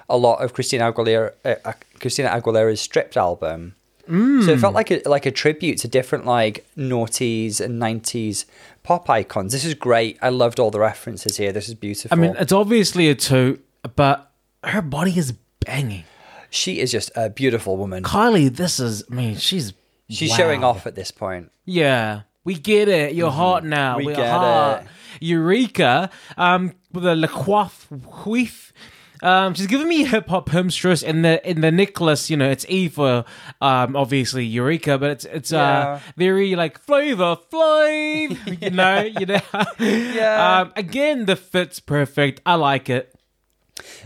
a lot of Christina Aguilera uh, uh, Christina Aguilera's stripped album. So it felt like a like a tribute to different like noughties and nineties pop icons. This is great. I loved all the references here. This is beautiful.
I mean, it's obviously a two, but her body is banging.
she is just a beautiful woman.
Kylie, this is. I mean, she's
She's
wow.
showing off at this point.
Yeah, we get it. You're now.
Mm-hmm. We
We're
get
hot.
it.
Eureka, um, with a Le Coif whiff. Um, she's giving me hip hop hemstress in the in the necklace. You know, it's E for um, obviously Eureka, but it's it's uh very like flavor flav. you know, you know.
Yeah.
Um, again, the fit's perfect. I like it.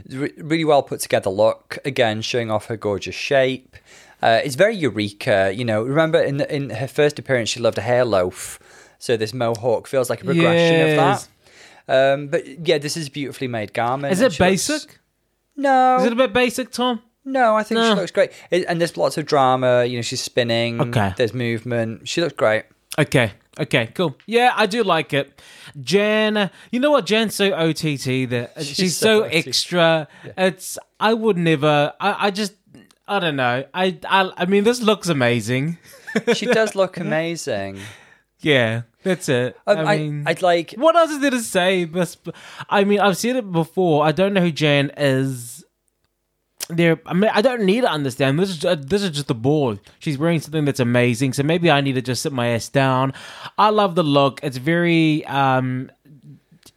Re- really well put together look. Again, showing off her gorgeous shape. Uh, it's very Eureka. You know, remember in the, in her first appearance, she loved a hair loaf. So this mohawk feels like a progression
Yes.
of that. Um, but yeah, this is a beautifully made garment.
Is it
she looks-
basic?
No,
Is it a bit basic, Tom?
No, I think
No.
she looks great. It, and there's lots of drama. You know, she's spinning.
Okay.
There's movement. She looks great.
Okay. Okay, cool. Yeah, I do like it. Jen, you know what? Jan's so OTT that she's, so,
so OTT.
extra. It's I would never. I, I just I don't know. I, I I mean, this looks amazing.
She does look amazing.
Yeah, that's it.
Um,
I
I,
mean,
I'd like.
what else is there to say? But I mean, I've seen it before. I don't know who Jan is. There, I mean, I don't need to understand. This is uh, this is just the ball. She's wearing something that's amazing. So maybe I need to just sit my ass down. I love the look. It's very um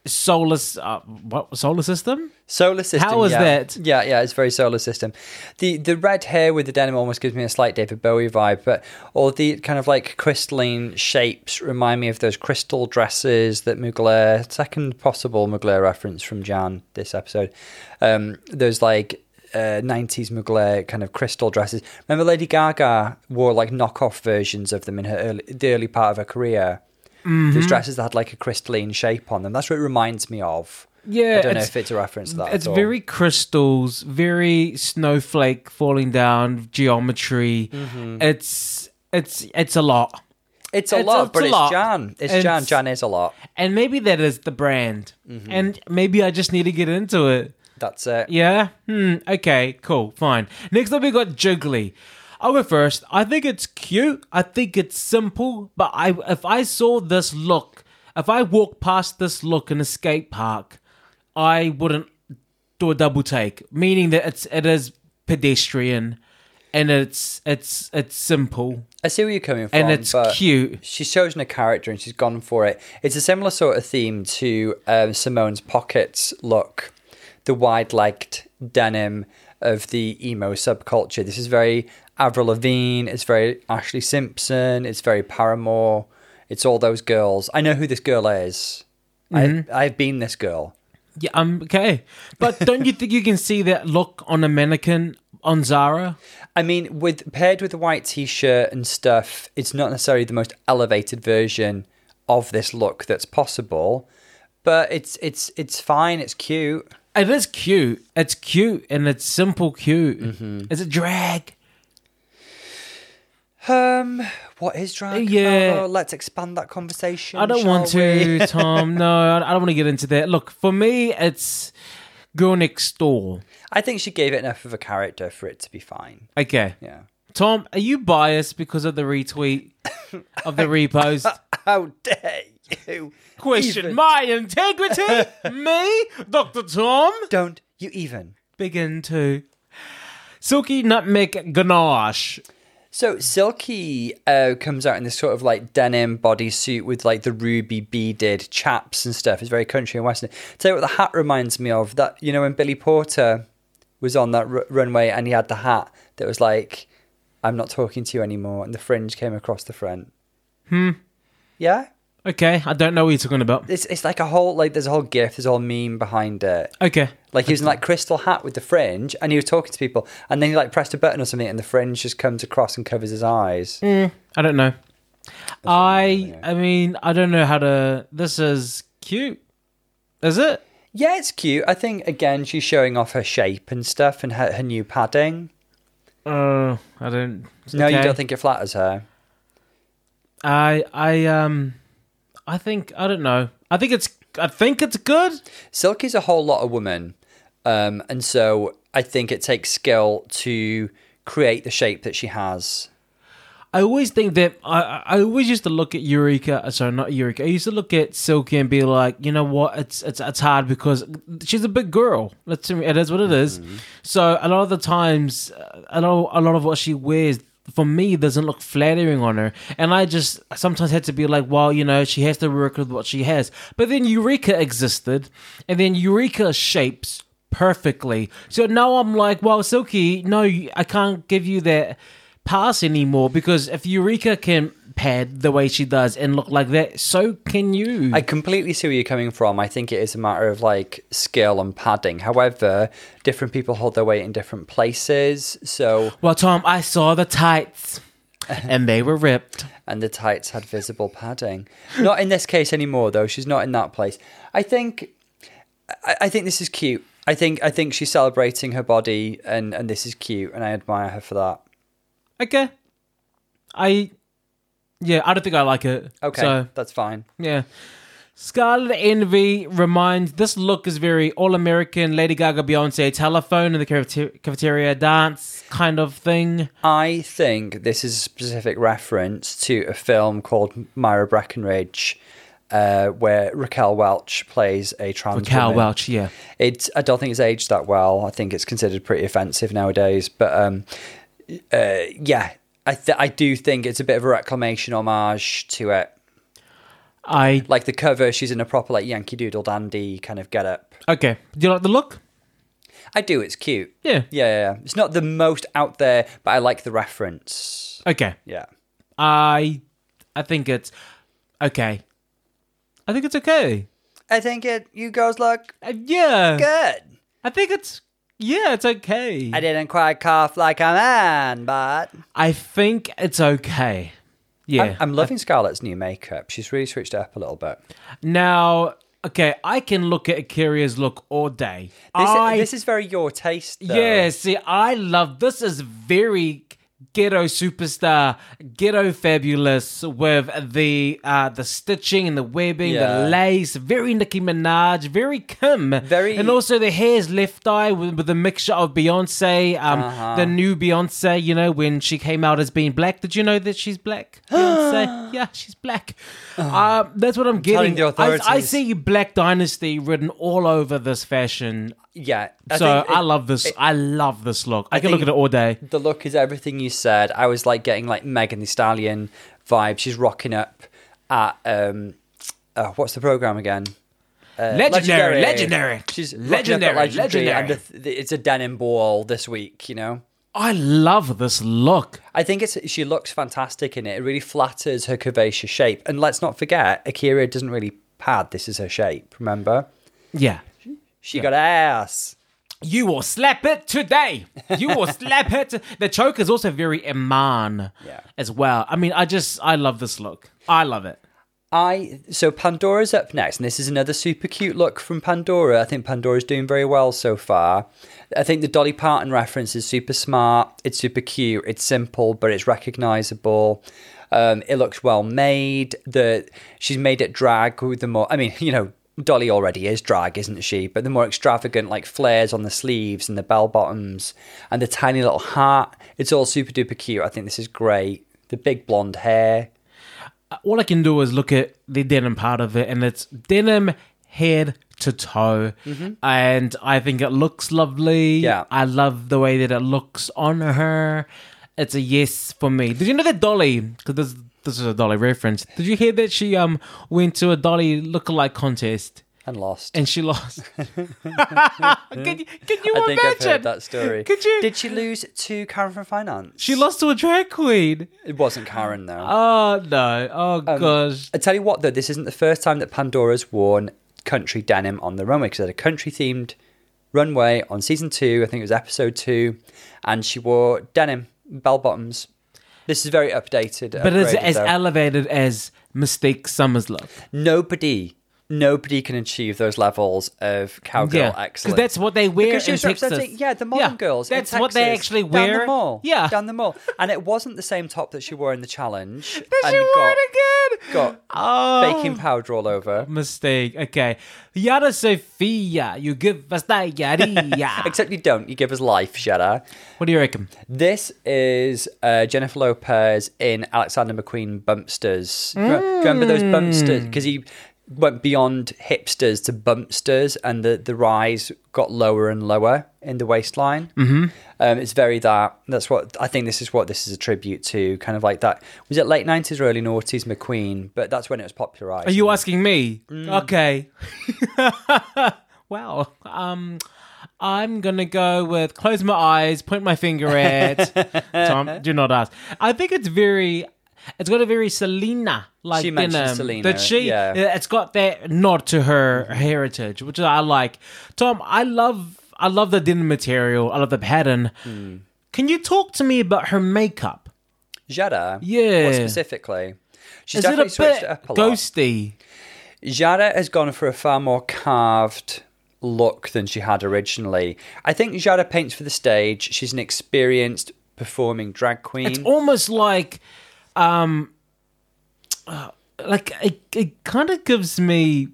solar uh, what solar system.
Solar system.
How is
yeah.
that?
Yeah, yeah, it's very solar system. The the red hair with the denim almost gives me a slight David Bowie vibe, but all the kind of like crystalline shapes remind me of those crystal dresses that Mugler, second possible Mugler reference from Jan this episode. Um, those like uh, 90s Mugler kind of crystal dresses. Remember Lady Gaga wore like knockoff versions of them in her early, the early part of her career.
Mm-hmm.
Those dresses that had like a crystalline shape on them. That's what it reminds me of.
Yeah,
I don't know if it's a reference to that.
It's very crystals, very snowflake falling down, geometry.
Mm-hmm.
It's it's it's a lot.
It's a
It's-
lot,
it's
but
a
it's
lot.
Jan. It's,
It's-
Jan. Jan is a lot.
And maybe that is the brand.
Mm-hmm.
And maybe I just need to get into it.
That's it.
Yeah? Hmm. Okay, cool. Fine. Next up, we got Jiggly. I'll go first. I think it's cute. I think it's simple. But I, if I saw this look, if I walked past this look in a skate park, I wouldn't do a double take. Meaning that it's it is pedestrian, and it's it's it's simple
I see where you're coming from.
and it's cute.
She's chosen a character and she's gone for it. It's a similar sort of theme to um, Simone's pockets look, the wide-legged denim of the emo subculture. This is very Avril Lavigne. It's very Ashlee Simpson. It's very Paramore. It's all those girls. I know who this girl is.
Mm-hmm.
I, I've been this girl.
Yeah, um, okay. But don't you think you can see that look on a mannequin on Zara?
I mean, with paired with a white t-shirt and stuff, it's not necessarily the most elevated version of this look that's possible, but it's it's it's fine. It's cute.
It is cute. It's cute and it's simple cute.
Mm-hmm.
It's a drag.
Um, what is drag?
Yeah.
Oh, let's expand that conversation.
I don't want
we?
to, Tom. No, I I don't want to get into that. Look, for me, it's girl next door.
I think she gave it enough of a character for it to be fine.
Okay,
Yeah.
Tom, are you biased because of the retweet of the repost?
How dare you?
Question
Even-
my integrity. me, Doctor Tom.
Don't you even?
Begin to silky nutmeg ganache.
So Silky uh, comes out in this sort of like denim bodysuit with like the ruby beaded chaps and stuff. It's very country and western. Tell you what the hat reminds me of. That you know when Billy Porter was on that r- runway and he had the hat that was like, "I'm not talking to you anymore," and the fringe came across the front. Hmm. Yeah.
Okay, I don't know what you're talking about.
It's it's like a whole like there's a whole gif, there's a whole meme behind it.
Okay,
Like he was in like crystal hat with the fringe, and he was talking to people, and then he like pressed a button or something, and the fringe just comes across and covers his eyes.
I don't know. I I mean I don't know how to. This is cute. Is it?
Yeah, it's cute. I think again she's showing off her shape and stuff and her, her new padding.
Uh, I don't.
No, you don't think it flatters her.
I I um I think I don't know. I think it's I think it's good.
Silky's a whole lot of woman, um, and so I think it takes skill to create the shape that she has.
I always think that I I always used to look at Eureka. uh, Sorry, not Eureka. I used to look at Silky and be like, you know what? It's it's it's hard because she's a big girl. Let's it is what it is. So a lot of the times, uh, a lot a lot of what she wears. For me, doesn't look flattering on her, and I just sometimes had to be like, "Well, you know, she has to work with what she has." But then Eureka existed, and then Eureka shapes perfectly. So now I'm like, "Well, Silky, no, I can't give you that pass anymore because if Eureka can pad the way she does and look like that, so can you.
I completely see where you're coming from. I think it is a matter of like skill and padding. However, different people hold their weight in different places. So,
well, Tom, I saw the tights and they were ripped.
and the tights had visible padding. Not in this case anymore, though. She's not in that place. I think, I, I think this is cute. I think I think she's celebrating her body, and and this is cute, and I admire her for that.
Okay. I yeah, I don't think I like it.
Okay,
So
that's fine.
yeah. Scarlet Envy reminds this look is very all American Lady Gaga Beyonce telephone in the cafeteria, dance kind of thing.
I think this is a specific reference to a film called Myra Breckinridge, uh, where Raquel Welch plays a trans
Cal
woman.
Welch, yeah.
It's I don't think it's aged that well. I think it's considered pretty offensive nowadays. But um, uh, yeah, I th- I do think it's a bit of a reclamation homage to it.
I
Like the cover, she's in a proper like Yankee Doodle dandy kind of get up.
okay. Do you like the look?
I do. It's cute.
Yeah.
Yeah, yeah, yeah. It's not the most out there, but I like the reference.
Okay.
Yeah.
I I think it's okay. I think it's okay.
I think it. You girls look
Uh, yeah.
good.
I think it's yeah, it's okay.
I didn't quite cough like a man, but
I think it's okay. Yeah.
I'm, I'm loving Scarlet's new makeup. She's really switched it up a little bit.
now, okay, I can look at A'keria's look all day.
This,
I,
this is very your taste. Though.
yeah, see, I love this is very ghetto superstar, ghetto fabulous with the uh the stitching and the webbing,
Yeah.
the lace, very Nicki Minaj, very Kim.
Very-
and also the hair's left eye with, with a mixture of Beyonce, um
Uh-huh.
the new Beyonce, you know, when she came out as being black. Did you know that she's black? Beyonce. yeah, she's black. Um, that's what I'm
telling
getting.
the
I, I see Black Dynasty written all over this fashion.
Yeah. I
so
think
I love this. I love this look. I, can look at it all day.
The look is everything you said. I was like getting like Megan Thee Stallion vibe. She's rocking up at um, uh, what's the program again? Uh,
Legendary, legendary.
She's
Legendary,
legendary, legendary,
legendary.
and the, the, it's a denim ball this week. You know,
I love this look.
I think it's she looks fantastic in it. It really flatters her curvaceous shape. And let's not forget, A'keria doesn't really pad. This is her shape. Remember,
Yeah.
She got ass.
You will slap it today. You will slap it. The choke is also very Iman
Yeah.
as well. I mean, I just, I love this look. I love it.
I so Pandora's up next, and this is another super cute look from Pandora. I think Pandora's doing very well so far. I think the Dolly Parton reference is super smart. It's super cute. It's simple, but it's recognizable. Um, it looks well made. The she's made it drag with the more. I mean, you know, Dolly already is drag, isn't she? But the more extravagant, like flares on the sleeves and the bell bottoms and the tiny little hat. It's all super duper cute. I think this is great. The big blonde hair.
All I can do is look at the denim part of it, and it's denim head to toe. And I think it looks lovely.
Mm-hmm. Yeah.
I love the way that it looks on her. It's a yes for me. Did you know that Dolly, because this, this is a Dolly reference, did you hear that she um went to a Dolly lookalike contest?
And lost.
and she lost. can you, can you
I think
imagine?
I've heard that story.
Could you?
Did she lose to Karen from Finance?
she lost to a drag queen.
It wasn't Karen though.
Oh no! Oh
Um,
gosh!
I tell you what though, this isn't the first time that Pandora's worn country denim on the runway because they had a country themed runway on season two. I think it was episode two, and she wore denim bell bottoms. This is very updated.
Uh, but it's
upgraded,
as elevated as Mystique Summers look.
nobody, nobody can achieve those levels of cowgirl
yeah,
excellence.
that's what they wear
Because she
in
was
Texas.
representing, yeah, the modern
Yeah,
girls.
That's what they
Texas,
actually
down the mall.
Yeah,
down the mall, and it wasn't the same top that she wore in the challenge. And
she wear
got,
it again?
got
oh,
baking powder all over.
mistake. Okay, Yara Sofia, you give us that yada.
Except you don't. You give us life, Shada.
what do you reckon?
This is uh, Jennifer Lopez in Alexander McQueen Bumpsters. Re- do you remember those Bumpsters? Because he went beyond hipsters to Bumpsters, and the, the rise got lower and lower in the waistline. Mm-hmm. Um, it's very that. That's what I think. This is what this is a tribute to. Kind of like that. Was it late nineties, or early noughties McQueen? But that's when it was popularized.
Are you asking me?
Mm.
Okay. well, Um, I'm gonna go with close my eyes, point my finger at Tom. Do not ask. I think it's very. It's got a very Selena like
She mentioned
denim.
Selena,
That she,
yeah.
it's got that nod to her heritage, which I like. Tom, I love, I love the denim material. I love the pattern.
Hmm.
Can you talk to me about her makeup?
Jada?
Yeah.
What specifically? She's
Is it
definitely
a
switched
bit
it up a
ghosty?
Jada has gone for a far more carved look than she had originally. I think Jada paints for the stage. She's an experienced performing drag queen.
It's almost like, um, uh, like it, it kind of gives me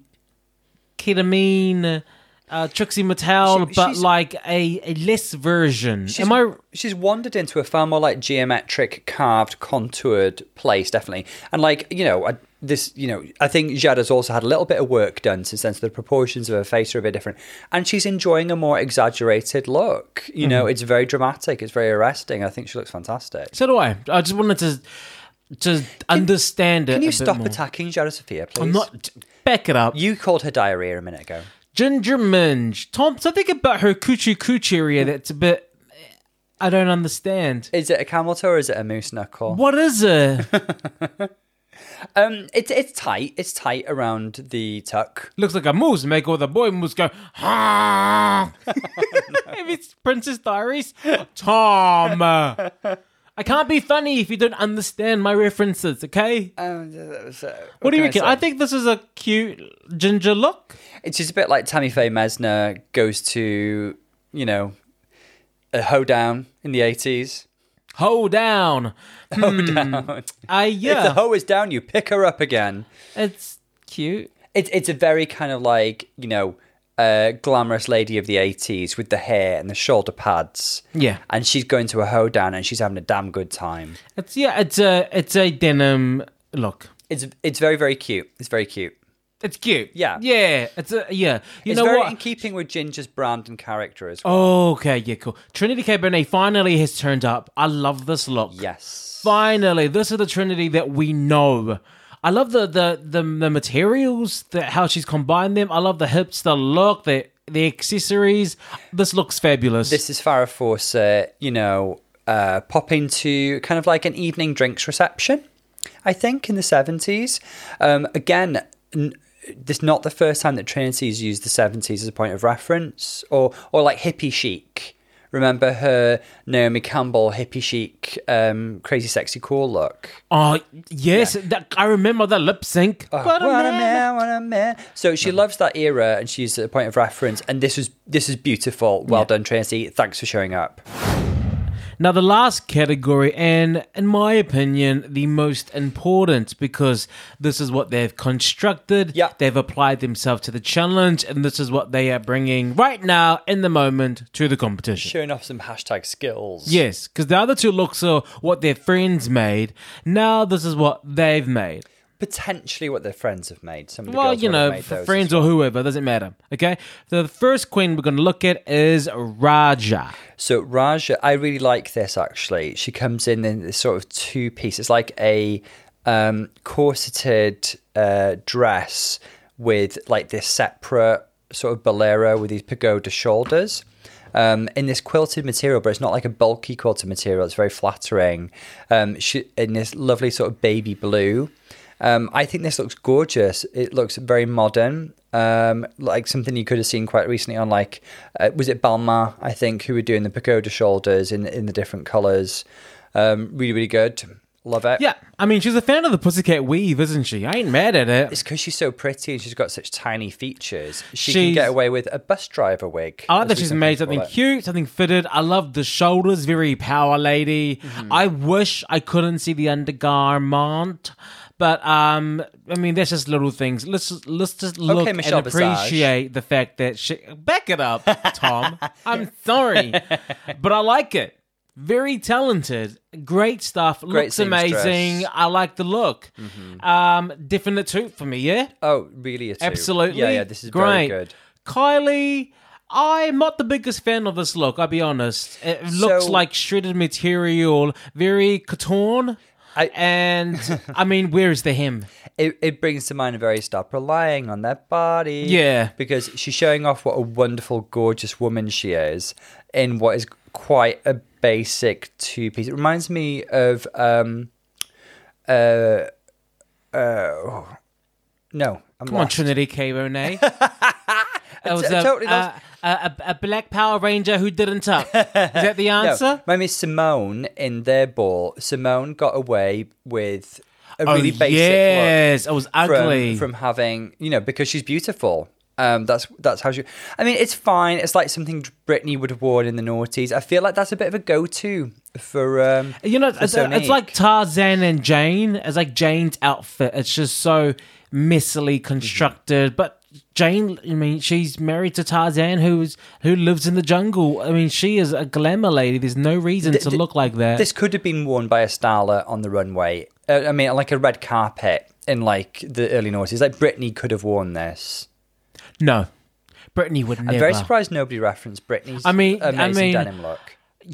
ketamine, uh, Trixie Mattel,
She-
but
she's-
like a, a less version.
She's,
Am I?
she's wandered into a far more like geometric, carved, contoured place, definitely. And like you know, I, this you know, I think Jada's also had a little bit of work done since then. So the proportions of her face are a bit different, and she's enjoying a more exaggerated look. You
Mm-hmm.
know, it's very dramatic. It's very arresting. I think she looks fantastic.
So do I. I just wanted to to understand it.
Can you stop
more.
attacking Sofia, please?
I'm not. Back it up.
You called her diarrhea a minute ago.
Ginger Minj. Tom, something about her coochie coochie area that's a bit. I don't understand.
Is it a camel toe or is it a moose knuckle?
What is it?
Um, it's it's tight. It's tight around the tuck.
Looks like a moose. Make all the boy moose go. Ha! if it's Princess Diaries, Tom. I can't be funny if you don't understand my references. Okay.
Um, so-
What do you
can I?
I think this is a cute ginger look.
It's just a bit like Tammy Faye Messner goes to, you know, a hoedown in the 80s.
Hoe down.
Hoedown.
I yeah.
If the hoe is down, you pick her up again.
it's cute.
It's, it's a very kind of like, you know, uh, glamorous lady of the 80s with the hair and the shoulder pads.
Yeah.
And she's going to a hoedown and she's having a damn good time.
It's yeah. It's a it's a denim look.
It's it's very, very cute. It's very cute.
It's cute.
Yeah.
Yeah. It's a yeah. You
it's
know
very
what?
in keeping with Ginger's brand and character as well.
Okay, yeah, cool. Trinity K. Bonet finally has turned up. I love this look.
Yes.
Finally, this is the Trinity that we know. I love the the the, the materials, the, how she's combined them. I love the hips, the look, the the accessories. This looks fabulous.
this is Farrah Fawcett, you know, uh, popping to kind of like an evening drinks reception, I think, in the 70s. Um, again, n- this is not the first time that Trinity's used the 70s as a point of reference or, or like hippie chic. Remember her Naomi Campbell hippie chic, um, crazy, sexy, cool look.
oh yes, that, I remember the lip sync.
Oh,
What
what a
man.
man, what a man. So she loves that era and she used it as a point of reference. And this was this is beautiful. Well done, Tracy. Thanks for showing up.
Now, the last category, and in my opinion, the most important because this is what they've constructed.
Yeah.
They've applied themselves to the challenge, and this is what they are bringing right now in the moment to the competition.
Showing off some hashtag skills.
Yes, because the other two looks are what their friends made. Now, this is what they've made.
Potentially what their friends have made. Some of the
Well, you know, friends or whoever, doesn't matter. Okay? The first queen we're going to look at is Ra'Jah.
So Ra'Jah, I really like this actually. She comes in in this sort of two piece. It's like a um, corseted uh, dress with like this separate sort of bolero with these pagoda shoulders. Um, in this quilted material, but it's not like a bulky quilted material. It's very flattering. Um, she, in this lovely sort of baby blue. Um, I think this looks gorgeous. It looks very modern, um, like something you could have seen quite recently on like uh, was it Balmain? I think who were doing the pagoda shoulders in in the different colours. Um, really, really good. Love it.
Yeah, I mean, she's a fan of the Pussycat Weave, isn't she? I ain't mad at it.
It's because she's so pretty and she's got such tiny features. She
She's-
can get away with a bus driver wig.
I like
as
that
we
she's
sometimes
made
call
something
it.
cute, something fitted. I love the shoulders, very power lady.
Mm-hmm.
I wish I couldn't see the undergarment. But um, I mean, that's just little things. Let's just, let's just look
Michelle
and
Visage.
appreciate the fact that she back it up, Tom. I'm sorry, but I like it. Very talented, great stuff.
Great
Looks amazing. I like the look. Um, definite two for me. Yeah.
Oh, really?
Absolutely.
Yeah, yeah. This is
great.
very good.
Kylie, I'm not the biggest fan of this look, I'll be honest. It looks
So-
like shredded material, very Catorn.
I-
and I mean, where is the hem?
it, it brings to mind a very stop relying on that body.
Yeah.
Because she's showing off what a wonderful, gorgeous woman she is in what is quite a basic two piece. It reminds me of um uh uh oh, no, I'm
Come on. Trinity K. Bonet. It was
t-
a,
totally
a,
lost.
A, a, a black Power Ranger who didn't up. Is that the
No,
answer?
my Miss Simone in their ball. Simone got away with a really
oh,
basic look.
yes, it was
from,
ugly.
from having, you know, because she's beautiful. Um, that's that's how she. I mean, it's fine. It's like something Britney would have worn in the noughties. I feel like that's a bit of a go-to for. Um,
You know, it's, it's like Tarzan and Jane. It's like Jane's outfit. It's just so messily constructed. But Jane, I mean, she's married to Tarzan, who's who lives in the jungle. I mean, she is a glamour lady. There's no reason to
th-
look like that.
this could have been worn by a starlet on the runway. Uh, I mean, like a red carpet in like the early noughties. Like Britney could have worn this.
no, Britney would never.
I'm very surprised nobody referenced Britney's.
I mean- I
amazing
mean-
denim look.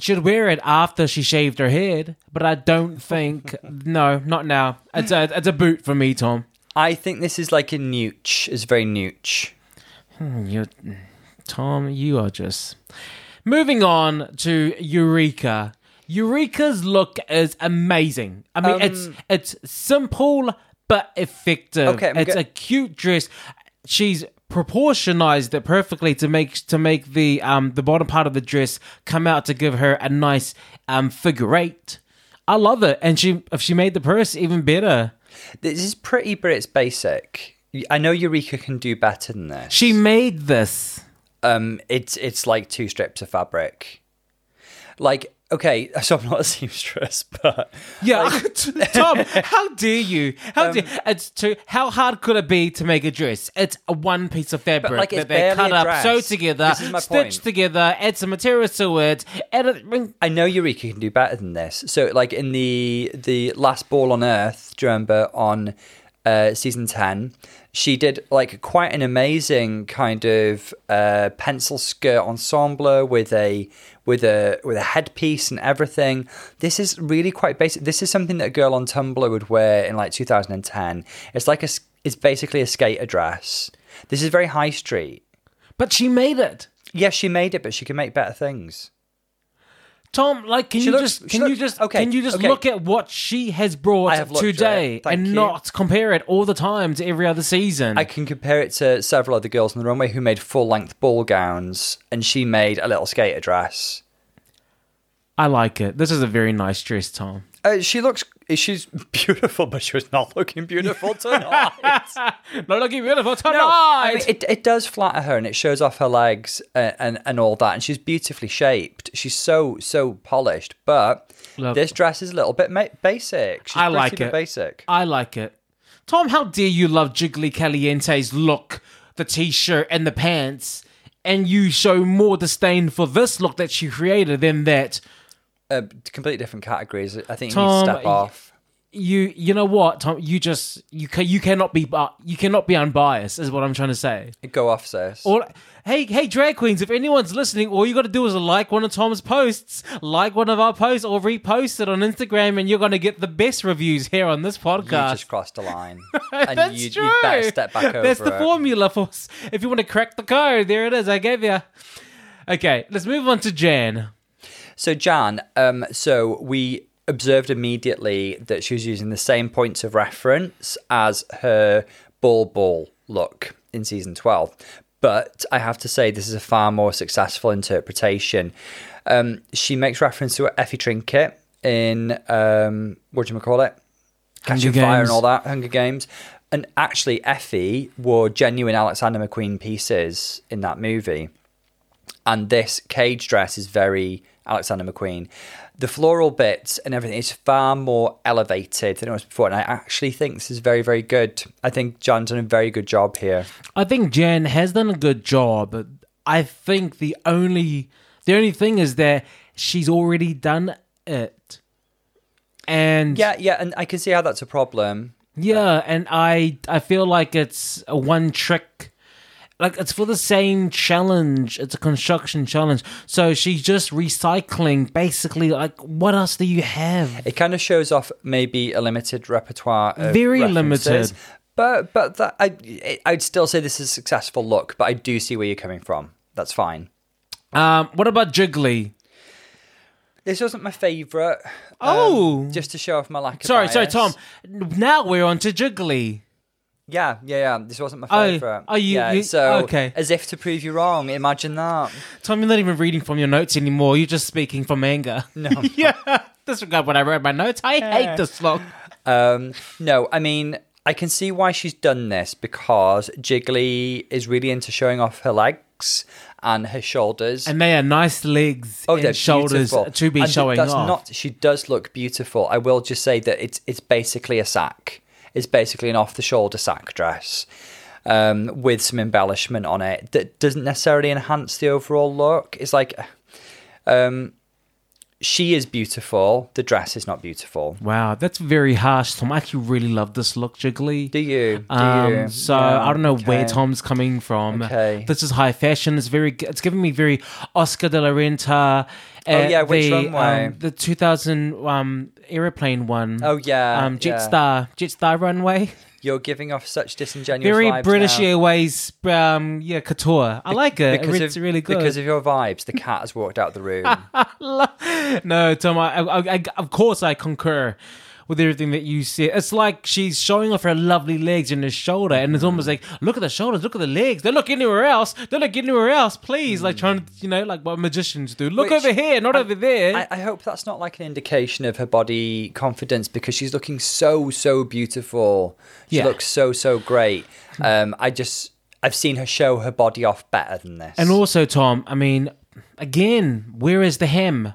Should wear it after she shaved her head, but I don't think. no, not now. It's a it's a boot for me, Tom.
I think this is like a nooch. It's very nooch.
You, Tom, you are just moving on to Eureka. Eureka's look is amazing. I mean, it's it's simple but effective.
Okay, I'm
it's
go-
a cute dress. She's proportionized it perfectly to make to make the um the bottom part of the dress come out to give her a nice um figure eight. I love it, and she if she made the purse even better.
This is pretty, but it's basic. I know Eureka can do better than this.
She made this.
um, it's it's like two strips of fabric. Like, okay, so I'm not a seamstress, but
Yeah, Tom, how dare you? How
Um,
dare it's too? How hard could it be to make a dress? It's a one piece of fabric
like,
that they cut up, sew together, stitch
point.
together, add some materials to it.
I know Eureka can do better than this. So, like in the the last Ball on Earth, do you remember on uh, season ten, she did like quite an amazing kind of uh, pencil skirt ensemble with a with a with a headpiece and everything. This is really quite basic. This is something that a girl on Tumblr would wear in like 2010. It's like a it's basically a skater dress. This is very high street.
but she made it.
Yes, she made it, but she can make better things.
Tom, like, can
She
you
looks-
just can you just
okay,
can you just
okay.
look at what she has brought
I have looked at it.
today and
you.
not compare it all the time to every other season?
I can compare it to several other girls on the runway who made full length ball gowns, and she made a little skater dress.
I like it. This is a very nice dress, Tom.
Uh, she looks, she's beautiful, but she was not looking beautiful tonight.
Not looking beautiful tonight.
no, I mean, it, it does flatter her and it shows off her legs and, and, and all that, and she's beautifully shaped. She's so, so polished, but
Look.
this dress is a little bit ma- basic. She's
I like it.
basic.
I like it. Tom, how dare you love Jiggly Caliente's look, the t-shirt and the pants, and you show more disdain for this look that she created than that.
Uh, completely different categories. I think you need to step off.
You, you know what, Tom? You just you can you cannot be uh, you cannot be unbiased, is what I'm trying to say.
Go off, sis.
Or hey, hey, drag queens, if anyone's listening, all you got to do is like one of Tom's posts, like one of our posts, or repost it on Instagram, and you're gonna get the best reviews here on this
you
podcast.
just crossed a line. and
That's
you,
true.
you better step back over
That's the
it.
formula for if you want to crack the code. There it is. I gave you. Okay, let's move on to Jan.
So Jan, um, so we observed immediately that she was using the same points of reference as her ball ball look in season twelve. But I have to say, this is a far more successful interpretation. Um, she makes reference to Effie Trinket in um, what do you call it? Catching Fire and all that, Hunger Games. And actually, Effie wore genuine Alexander McQueen pieces in that movie and this cage dress is very Alexander McQueen. The floral bits and everything is far more elevated than it was before, and I actually think this is very, very good. I think John's done a very good job here.
I think Jan has done a good job. I think the only the only thing is that she's already done it, and
Yeah, yeah, and I can see how that's a problem.
Yeah, and I I feel like it's a one trick like it's for the same challenge. It's a construction challenge. So she's just recycling basically like what else do you have?
It kind of shows off maybe a limited repertoire. Of
Very limited.
But but that, I I'd still say this is a successful look. But I do see where you're coming from. That's fine.
Um what about Jiggly?
This wasn't my favourite.
Oh.
just to show off my lack of.
Sorry, sorry. Tom. Now we're on to Jiggly.
Yeah, yeah, yeah. This wasn't my
Oh,
favorite.
oh, you-
yeah,
you-
so
okay.
as if to prove you wrong. Imagine that.
Tom, you're not even reading from your notes anymore. You're just speaking from anger.
No.
yeah. Disregard when I read my notes. I hate this look.
Um, no, I mean, I can see why she's done this because Jiggly is really into showing off her legs and her shoulders.
And they are nice legs
Oh,
and
they're
shoulders
beautiful.
to be
And
showing
that's
off.
Not, she does look beautiful. I will just say that it's it's basically a sack. It's basically an off the shoulder sack dress um, with some embellishment on it that doesn't necessarily enhance the overall look. It's like um, she is beautiful. The dress is not beautiful.
Wow, that's very harsh, Tom. I actually really love this look, Jiggly.
Do you? Do
Um,
you?
so
Yeah,
I don't know where. Tom's coming from.
Okay.
This is high fashion. It's very. It's giving me very Oscar de la Renta.
Oh, yeah, which
the,
runway?
Um, the 2000 um, airplane one.
Oh yeah,
um,
yeah.
Jetstar, Jetstar runway.
You're giving off such disingenuous
Very
vibes
British
now.
Airways. Um, yeah, couture. I like it.
Because
it's
of,
really good.
Because of your vibes, the cat has walked out of the room.
no, Tom. I, I, I, of course, I concur with everything that you said. It's like she's showing off her lovely legs and her shoulder, and it's almost like, look at the shoulders, look at the legs. Don't look anywhere else. Don't look anywhere else, please. Like trying to, you know, like what magicians do. Look
Which-
over here, not over there.
I, I hope that's not like an indication of her body confidence because she's looking so so beautiful. She
Yeah.
looks so so great. Um, I just I've seen her show her body off better than this.
and also, Tom. I mean, again, where is the hem?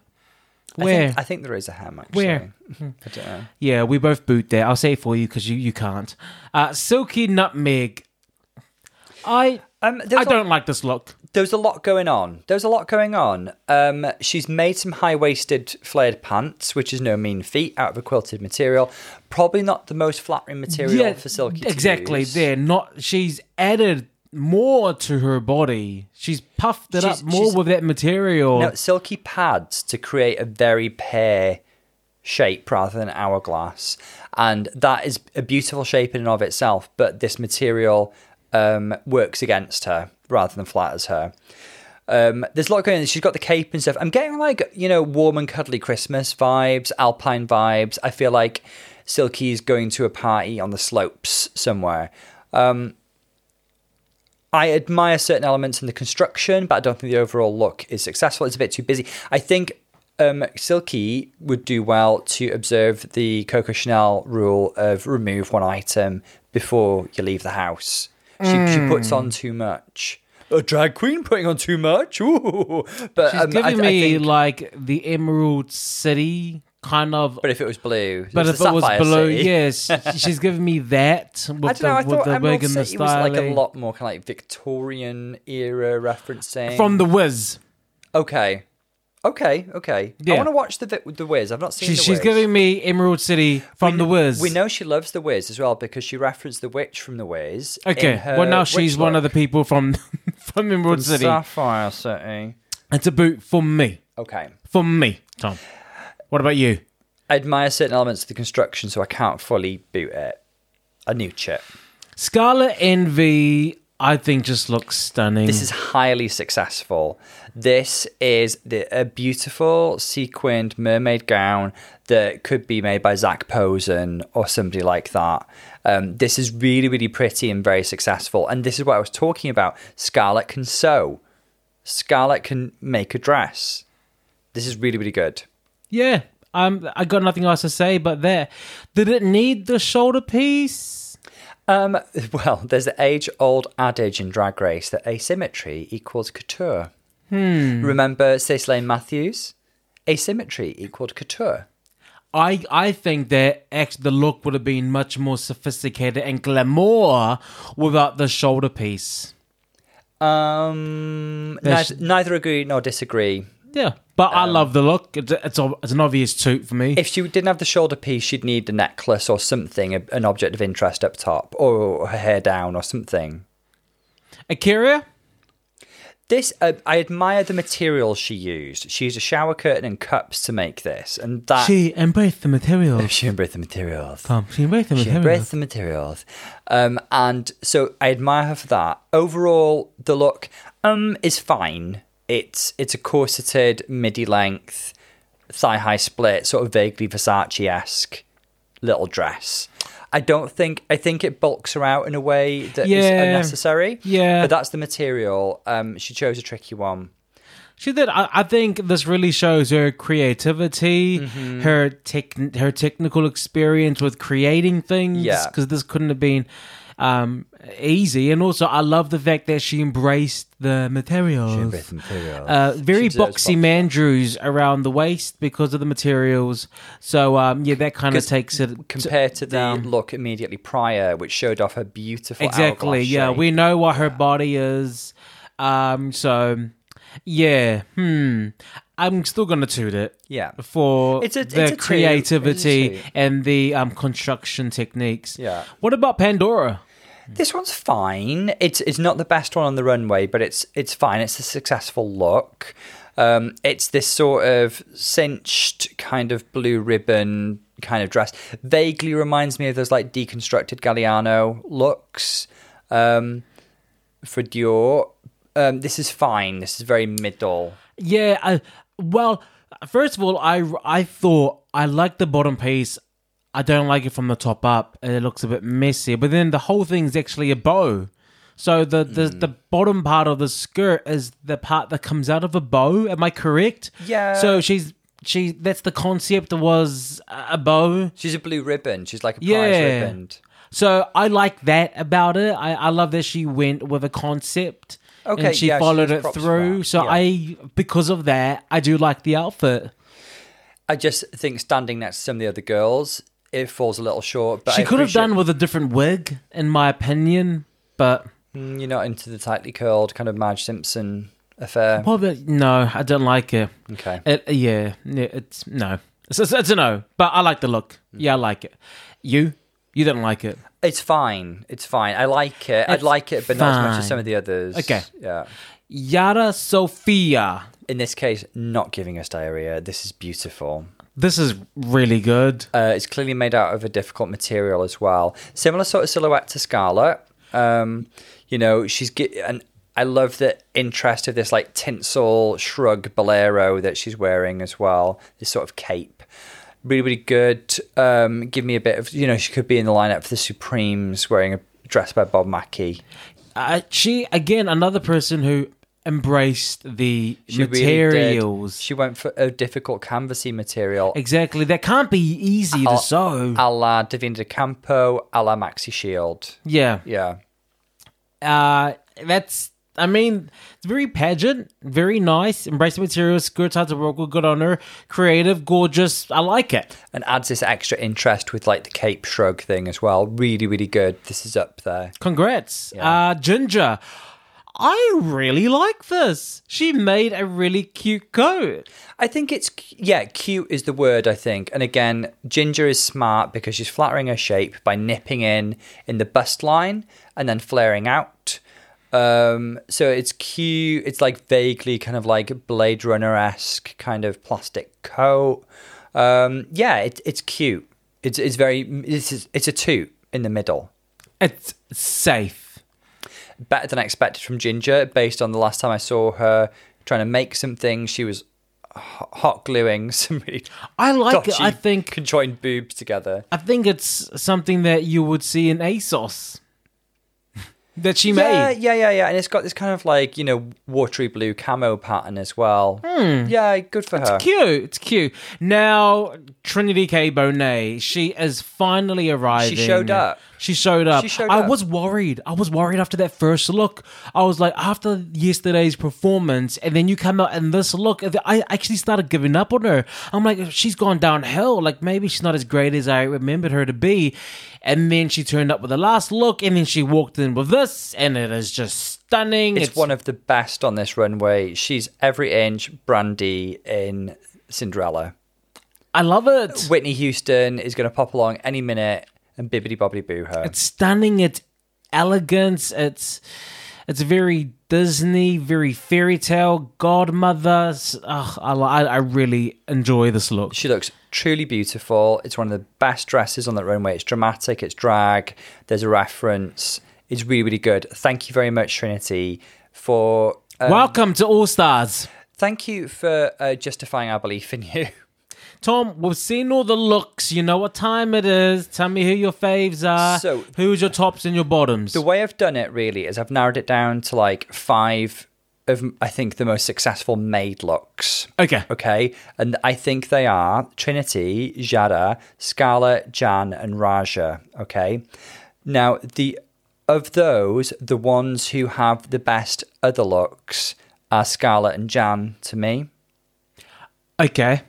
I
Where?
think, I think there is a ham actually.
Where?
I don't know.
yeah, we both boot there. I'll say it for you because you you can't. Uh, Silky nutmeg. I
Um,
I don't like this look.
there's a lot going on. There's a lot going on. Um, she's made some high waisted flared pants, which is no mean feat, out of a quilted material. Probably not the most flattering material for Silky. to
exactly. There, not she's added more to her body. She's puffed it
She's-
up more
she's-
with that material.
Silky pads to create a very pear shape rather than hourglass. And that is a beautiful shape in and of itself, but this material um, works against her rather than flatters her. Um, there's a lot going on. She's got the cape and stuff. I'm getting like, you know, warm and cuddly Christmas vibes, alpine vibes. I feel like Silky's going to a party on the slopes somewhere. Um, I admire certain elements in the construction, but I don't think the overall look is successful. It's a bit too busy. I think um, Silky would do well to observe the Coco Chanel rule of remove one item before you leave the house. She, she puts on too much. A drag queen putting on too much? Ooh. But
she's
um,
giving
I
me
think-
like the Emerald City kind of.
but if it was blue,
But if
the
it was blue,
City.
yes, she's giving me that with
I don't
the,
know. I
with
thought
the
Emerald
wig and the
City was like a lot more kind of like Victorian era referencing.
from the Wiz.
Okay. Okay, okay.
Yeah.
I want to watch the Vi- the Wiz. I've not seen
She's,
the
she's
Wiz.
giving me Emerald City from
we,
the
kn-
Wiz.
We know she loves the Wiz as well because she referenced the witch from the Wiz.
Okay, well now she's one of the people from from Emerald City.
Sapphire City.
It's a boot for me.
Okay.
For me, Tom. What about you?
I admire certain elements of the construction, so I can't fully boot it. A new chip.
Scarlet Envy, I think, just looks stunning.
This is highly successful. This is the, a beautiful sequined mermaid gown that could be made by Zac Posen or somebody like that. Um, this is really, really pretty and very successful. And this is what I was talking about. Scarlet can sew. Scarlet can make a dress. This is really, really good.
Yeah. Um, I got nothing else to say but that. Did it need the shoulder piece?
Um, well, there's the age-old adage in Drag Race that asymmetry equals couture. Hmm. Remember Stacy Matthews? Asymmetry equaled couture.
I I think that actually the look would have been much more sophisticated and glamour without the shoulder piece.
Um, neither, neither agree nor disagree.
Yeah, but
Um,
I love the look. It's, it's, a, it's an obvious toot for me.
If she didn't have the shoulder piece, she'd need a necklace or something, a, an object of interest up top, or her hair down or something.
A'keria,
This, uh, I admire the materials she used. She used a shower curtain and cups to make this, and that
she embraced the materials.
she embraced the materials.
Tom, she embraced the
She
materials.
embraced the materials, um, and so I admire her for that. Overall, the look um is fine. It's it's a corseted midi length, thigh high split, sort of vaguely Versace esque little dress. I don't think I think it bulks her out in a way that is
Yeah.
unnecessary.
Yeah.
but that's the material. Um, she chose a tricky one.
She did. I, I think this really shows her creativity,
Mm-hmm.
her tech, her technical experience with creating things.
Yeah.
because this couldn't have been um, easy. And also, I love the fact that she embraced the materials. Embraced materials. Uh, very
She
boxy
props.
mandrews around the waist because of the materials. So um, yeah, that kind of takes it
Compared to the
down.
look immediately prior, which showed off her beautiful
exactly. Yeah,
shape.
we know what her body is. Um, so yeah, hmm. I'm still gonna toot it.
Yeah.
For
It's a-
the
it's a
creativity
It's a two.
and the um, construction techniques.
Yeah.
What about Pandora?
This one's fine. It's it's not the best one on the runway, but it's it's fine. It's a successful look. Um, it's this sort of cinched kind of blue ribbon kind of dress. Vaguely reminds me of those like deconstructed Galliano looks um, for Dior. Um, this is fine. This is very middle.
Yeah, I, well, first of all, I I thought I liked the bottom piece. I don't like it from the top up. It looks a bit messy. But then the whole thing's actually a bow. So the, the,
Hmm.
the bottom part of the skirt is the part that comes out of a bow. Am I correct?
Yeah.
So she's she that's the concept was a bow.
She's a blue ribbon. She's like a prize
Yeah.
ribbon.
So I like that about it. I, I love that she went with a concept
Okay,
and she
yeah,
followed
gets
it through. So
yeah.
I because of that, I do like the outfit.
I just think standing next to some of the other girls, it falls a little short. But
She
I
could have done with a different wig, in my opinion. But
Mm, You're not into the tightly curled kind of Marge Simpson affair.
well, but no, I don't like it.
Okay.
It yeah, it's no. It's, it's, it's a no. But I like the look. Yeah, I like it. You, you don't like it.
It's fine. It's fine. I like it. I'd like it, but not as much as some of the others.
Okay.
Yeah.
Yara Sofia.
In this case, not giving us diarrhea. This is beautiful.
This is really good.
Uh, it's clearly made out of a difficult material as well. Similar sort of silhouette to Scarlet. Um, you know, she's get and I love the interest of this like tinsel shrug bolero that she's wearing as well. This sort of cape. Really, really good. Um, give me a bit of you know, she could be in the lineup for the Supremes wearing a dress by Bob Mackie.
Uh, she again, another person who embraced the
She really
materials.
She went for a difficult canvassy material.
exactly. That can't be easy to sew.
A la Davina de Campo, a la Maxi Shield.
yeah.
Yeah.
uh that's I mean, it's very pageant, very nice. Embrace the materials, good sides of work, with, good on her. Creative, gorgeous. I like it.
and adds this extra interest with like the cape shrug thing as well. Really, really good. This is up there.
Congrats.
Yeah.
Uh Ginger. I really like this. She made a really cute coat.
I think it's yeah, cute is the word. I think, and again, Ginger is smart because she's flattering her shape by nipping in in the bust line and then flaring out. Um, so it's cute. It's like vaguely kind of like Blade Runner esque kind of plastic coat. Um, yeah, it, it's cute. It's it's very it's it's a two in the middle.
It's safe.
Better than I expected from Ginger based on the last time I saw her trying to make something. She was hot gluing some really
I like it. I think
conjoined boobs together.
I think it's something that you would see in ASOS. that she
Yeah,
made.
yeah, yeah, yeah. And it's got this kind of like, you know, watery blue camo pattern as well. Hmm. Yeah, good for her.
It's cute. It's cute. Now, Trinity K. Bonet, she is finally arriving.
She showed up.
She showed up.
She showed
I
up.
was worried. I was worried after that first look. I was like, after yesterday's performance, and then you come out in this look, I actually started giving up on her. I'm like, she's gone downhill. Like, maybe she's not as great as I remembered her to be. And then she turned up with the last look, and then she walked in with this, and it is just stunning.
It's, one of the best on this runway. She's every inch Brandy in Cinderella.
I love it.
Whitney Houston is going to pop along any minute and bibbity bobbity boo her.
it's stunning it's elegance it's it's very disney very fairy tale godmother Ugh, I, I really enjoy this look
She looks truly beautiful. It's one of the best dresses on that runway. It's dramatic, it's drag, there's a reference. It's really, really good. Thank you very much, Trinity, for. Um,
welcome to all stars
Thank you for uh, justifying our belief in you.
tom we've seen all the looks you know what time it is tell me who your faves are
So-
who's your tops and your bottoms
The way I've done it really is I've narrowed it down to like five of I think the most successful made looks.
Okay.
Okay, and I think they are Trinity, Yara, Scarlet, Jan, and Ra'Jah. Okay, now the of those, the ones who have the best other looks are Scarlet and Jan to me.
Okay.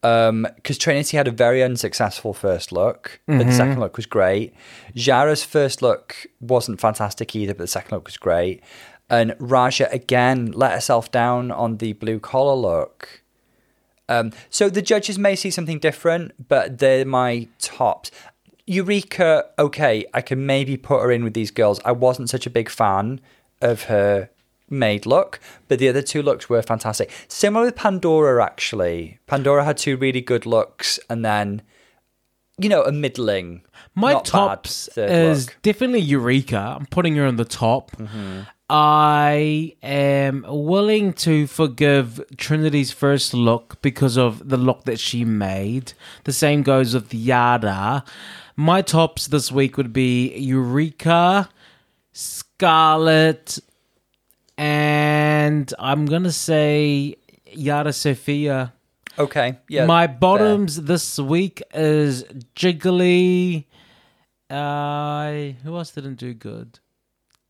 Because Trinity had a very unsuccessful first look, but the second look was great. Yara's first look wasn't fantastic either, but the second look was great. And Ra'Jah again let herself down on the blue collar look. Um, so the judges may see something different, but they're my tops. Eureka, okay, I can maybe put her in with these girls. I wasn't such a big fan of her made look, but the other two looks were fantastic. Similar with Pandora, actually. Pandora had two really good looks, and then, you know, a middling.
My
not bad
tops
third
is
look.
definitely Eureka. I'm putting her on the top.
Mm-hmm.
I am willing to forgive Trinity's first look because of the look that she made. The same goes with Yada. My tops this week would be Eureka, Scarlet, and I'm gonna say Yara Sofia.
Okay, yeah.
My
fair.
bottoms this week is Jiggly. Uh, who else didn't do good?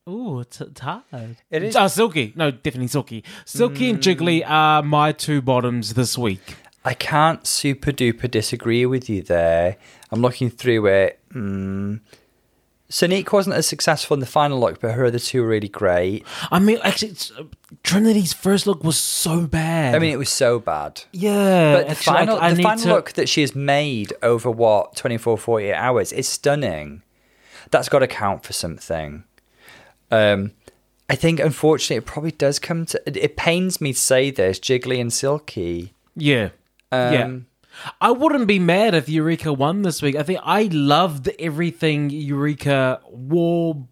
Ooh, it's, it's hard.
It is-
Oh, Silky. No, definitely Silky. Silky and Jiggly are my two bottoms this week.
I can't super duper disagree with you there. I'm looking through it. Mm. Sonique wasn't as successful in the final look, but her other two were really great.
I mean, actually, uh, Trinity's first look was so bad.
I mean, it was so bad.
yeah.
But the
actually,
final,
I
the final
to-
look that she has made over what 24, 48 hours is stunning. That's got to count for something. Um, I think, unfortunately, it probably does come to. It, it pains me to say this, Jiggly and Silky.
Yeah. yeah. I wouldn't be mad if Eureka won this week. I think I loved everything Eureka wore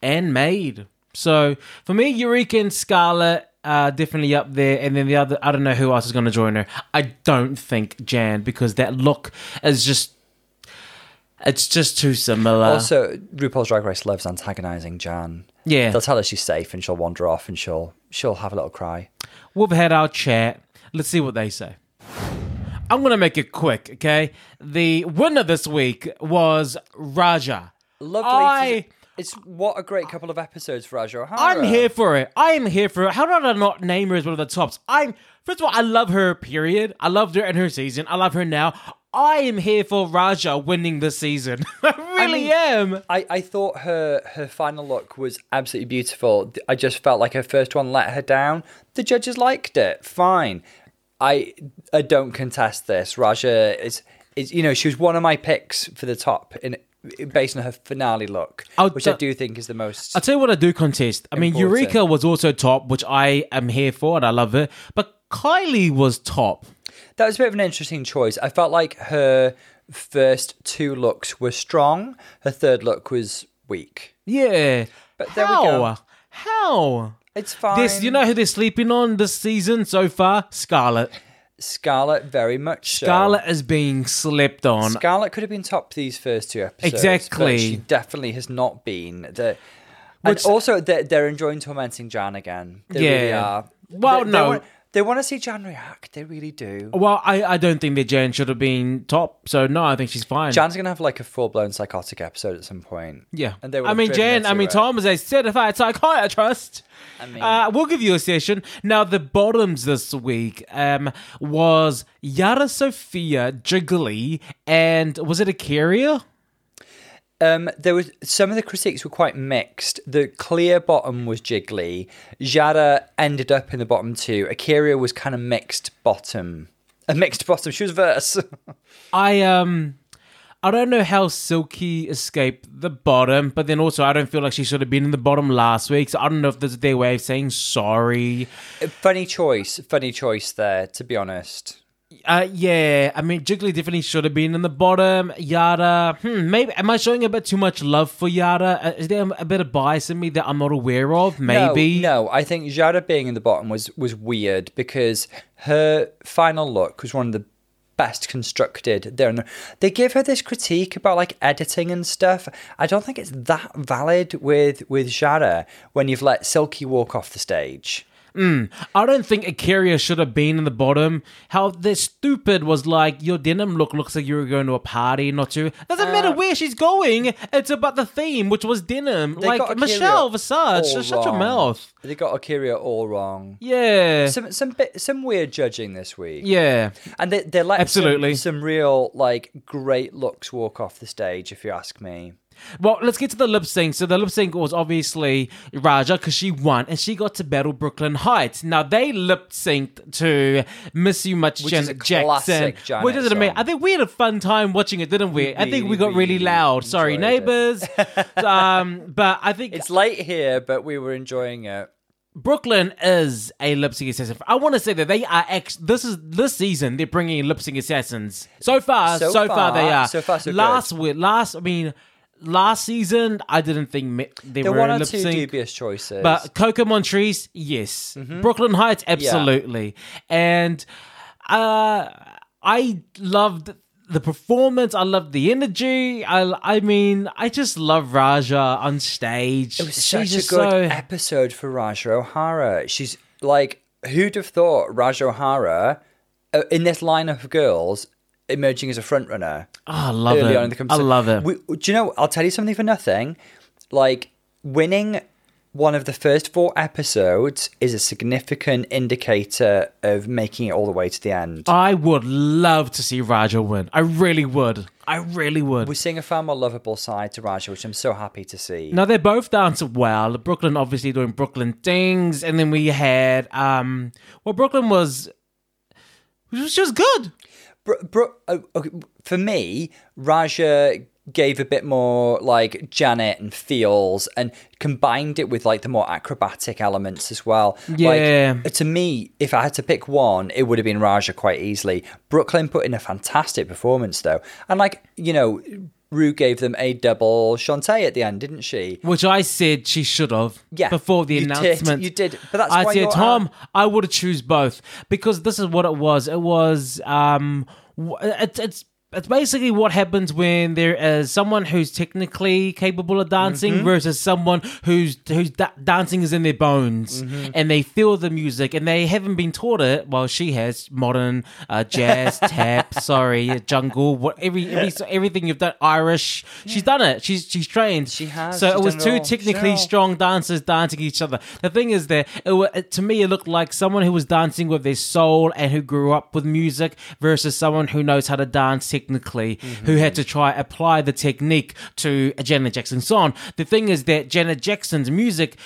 and made. So for me, Eureka and Scarlet are definitely up there. And then the other, I don't know who else is going to join her. I don't think Jan because that look is just, it's just too similar.
Also, RuPaul's Drag Race loves antagonizing Jan.
Yeah.
they'll tell her she's safe and she'll wander off and she'll she'll have a little cry.
We've had our chat. Let's see what they say. I'm going to make it quick, okay? The winner this week was Ra'Jah.
Lovely.
I-
it's what a great couple of episodes for Ra'Jah O'Hara.
I'm here for it. I am here for it. How did I not name her as one of the tops? I'm first of all, I love her. Period. I loved her in her season. I love her now. I am here for Ra'Jah winning this season. I really
mean-
am.
I, I thought her her final look was absolutely beautiful. I just felt like her first one let her down. The judges liked it. Fine. I I don't contest this. Ra'Jah is is you know she was one of my picks for the top in based on her finale look,
I'll
which I do think is the most.
I'll tell you what I do contest. I mean, Eureka was also top, which I am here for and I love it. But Kylie was top.
That was a bit of an interesting choice. I felt like her first two looks were strong. Her third look was weak.
Yeah.
But there we
How?
go.
How?
It's fine.
This, you know who they're sleeping on this season so far? Scarlet.
Scarlet very much so.
Scarlet is being slept on.
Scarlet could have been top these first two episodes.
Exactly.
But she definitely has not been. The, and
Which-
also, they're, they're enjoying tormenting Jan again. They really
Yeah.
are.
Well,
they, they
no.
want, they want to see Jan react. They really do.
Well, I, I don't think that Jan should have been top. So no, I think she's fine.
Jan's going to have like a full blown psychotic episode at some point.
yeah.
And they
I mean, Jan. I mean,
it.
Tom is a certified psychiatrist.
I mean,
Uh, we'll give you a session. Now, the bottoms this week um, was Yara Sofia, Jiggly, and was it A'keria?
Um, there was some of the critiques were quite mixed. The clear bottom was Jiggly. Yara ended up in the bottom two. A'keria was kind of mixed bottom. A mixed bottom. She was verse.
I um I don't know how Silky escaped the bottom, but then also I don't feel like she should have been in the bottom last week. So I don't know if there's their way of saying sorry.
funny choice. Funny choice there, to be honest.
Uh yeah, I mean Jiggly definitely should have been in the bottom. Yada, hmm, maybe am I showing a bit too much love for Yada? Uh, is there a bit of bias in me that I'm not aware of? Maybe.
No, no, I think Yara being in the bottom was was weird because her final look was one of the best constructed. They're, they give her this critique about like editing and stuff. I don't think it's that valid with with Yara when you've let Silky walk off the stage.
I don't think A'keria should have been in the bottom. How the stupid was like your denim look looks like you were going to a party, not to. Doesn't
Uh,
matter where she's going. It's about the theme, which was denim. Like Michelle Visage, shut your mouth.
They got A'keria all wrong.
Yeah,
Some some bit some weird judging this week.
yeah.
And they they let
Absolutely.
some, some real like great looks walk off the stage. If you ask me,
Well, let's get to the lip sync. So the lip sync was obviously Ra'Jah because she won and she got to battle Brooklyn Heights. Now they lip synced to "Miss You Much"
Which
Janet
is a
Jackson,
Janet
which is amazing. I think we had a fun time watching it, didn't we? I think we got really
really
loud. Sorry, neighbors. um, but I think
it's late here, but we were enjoying it.
Brooklyn is a lip sync assassin. I want to say that they are ex. This is this season they're bringing in lip sync assassins. So far, so,
So
far, they are.
so far, so good.
last week, last I mean, last season I didn't think they
There
were
one or
lip
two
sync.
dubious choices.
But Coco Montrese, yes. Brooklyn Heights, absolutely. And uh, I loved the performance. I loved the energy. I, I mean, I just love Ra'Jah on stage.
it was
She's
such a good
so-
episode for Ra'Jah O'Hara. She's like, who'd have thought Ra'Jah O'Hara uh, in this lineup of girls emerging as a front runner?
Oh, I love it.
on in the
I love it.
We, do you know? I'll tell you something for nothing. Like winning one of the first four episodes is a significant indicator of making it all the way to the end.
I would love to see Ra'Jah win. I really would. I really would.
We're seeing a far more lovable side to Ra'Jah, which I'm so happy to see.
Now they're both dance well. Brooklyn obviously doing Brooklyn things, and then we had um, well, Brooklyn was, she was just good.
Bro, bro, uh, okay, for me, Ra'Jah gave a bit more like Janet and feels and combined it with like the more acrobatic elements as well.
Yeah.
Like, to me, if I had to pick one, it would have been Ra'Jah quite easily. Brooklyn put in a fantastic performance though. And like, you know, Ru gave them a double Shantay at the end, didn't she?
Which I said she should have.
Yeah,
Before the
you did,
announcement.
you did, but that's
I
why
said, Tom,
out.
I would have choose both because this is what it was. It was um, w- it's it's. Basically what happens when there is someone who's technically capable of dancing
Mm-hmm.
versus someone who's who's da- dancing is in their bones
Mm-hmm.
and they feel the music and they haven't been taught it. Well, she has modern uh, jazz, tap, sorry, jungle, what every, every everything you've done, Irish. She's done it. She's she's trained.
She has.
So it was
it
two technically
it all.
strong dancers dancing each other. The thing is that it, it, to me it looked like someone who was dancing with their soul and who grew up with music versus someone who knows how to dance technically, who had to try apply the technique to a Janet Jackson song. The thing is that Janet Jackson's music.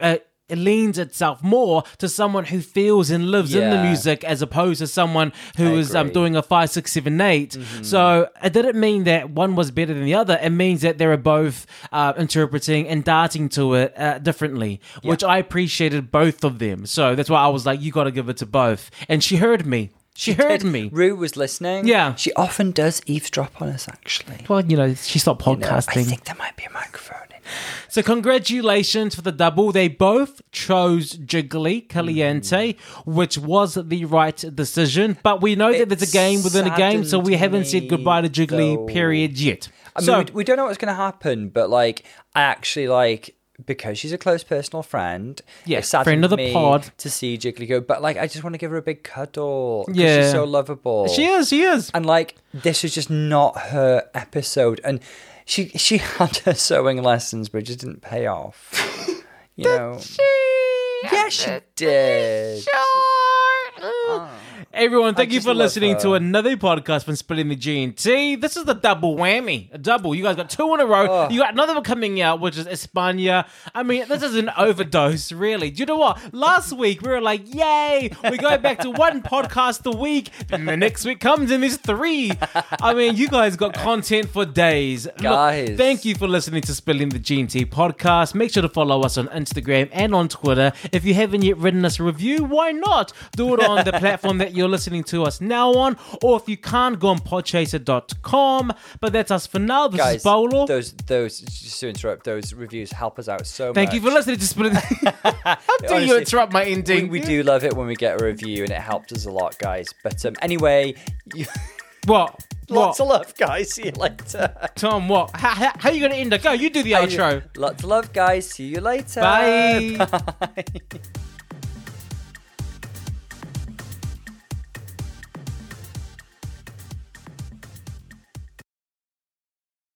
Uh, it leans itself more to someone who feels and lives in the music as opposed to someone who is um, doing a five, six, seven, eight. So it didn't mean that one was better than the other. It means that they were both uh, interpreting and darting to it uh, differently, which I appreciated both of them. So that's why I was like, you got to give it to both. And she heard me. She, heard
Did-
me.
Ru was listening.
Yeah.
She often does eavesdrop on us, actually.
Well, you know, she stopped
You know,
podcasting.
I think there might be a microphone in.
So congratulations for the double. They both chose Jiggly Caliente, mm. which was the right decision. But we know that there's a game within a game, so we haven't said goodbye to Jiggly,
though.
period, yet.
I mean,
so,
we, we don't know what's going to happen, but like, I actually like because she's a close personal friend.
Yeah,
it saddened
friend of the
me
pod.
to see Jiggly go, but like, I just want to give her a big cuddle.
Yeah.
she's so lovable.
she is, she is.
and like, this was just not her episode, and she she had her sewing lessons, but it just didn't pay off. You know. She? Yeah, she did.
Everyone, thank
I
you for listening to another podcast from Splitting the G&T. This is the double whammy. A double. You guys got two in a row. Oh. You got another one coming out, which is España. I mean, this is an overdose, really. Do you know what? Last week, we were like, yay, we go back to one podcast a week. And the next week comes and there's three. I mean, you guys got content for days. Look,
Guys.
thank you for listening to Spilling the G&T podcast. Make sure to follow us on Instagram and on Twitter. If you haven't yet written us a review, why not? Do it on the platform that you're you're listening to us now on, or if you can't, go on podchaser.com. But that's us for now. This
Guys,
is Bolo.
those those just to interrupt, those reviews help us out so much.
Thank
much.
you for listening to Split. How dare you interrupt my
We,
ending?
we do love it when we get a review, and it helps us a lot, guys. But um, anyway, you,
What?
lots
What?
of love, guys. See you later.
Tom, what? How, how, how you going to end it? Go, you do the outro.
Lots of love, guys. See you later.
Bye.
Bye.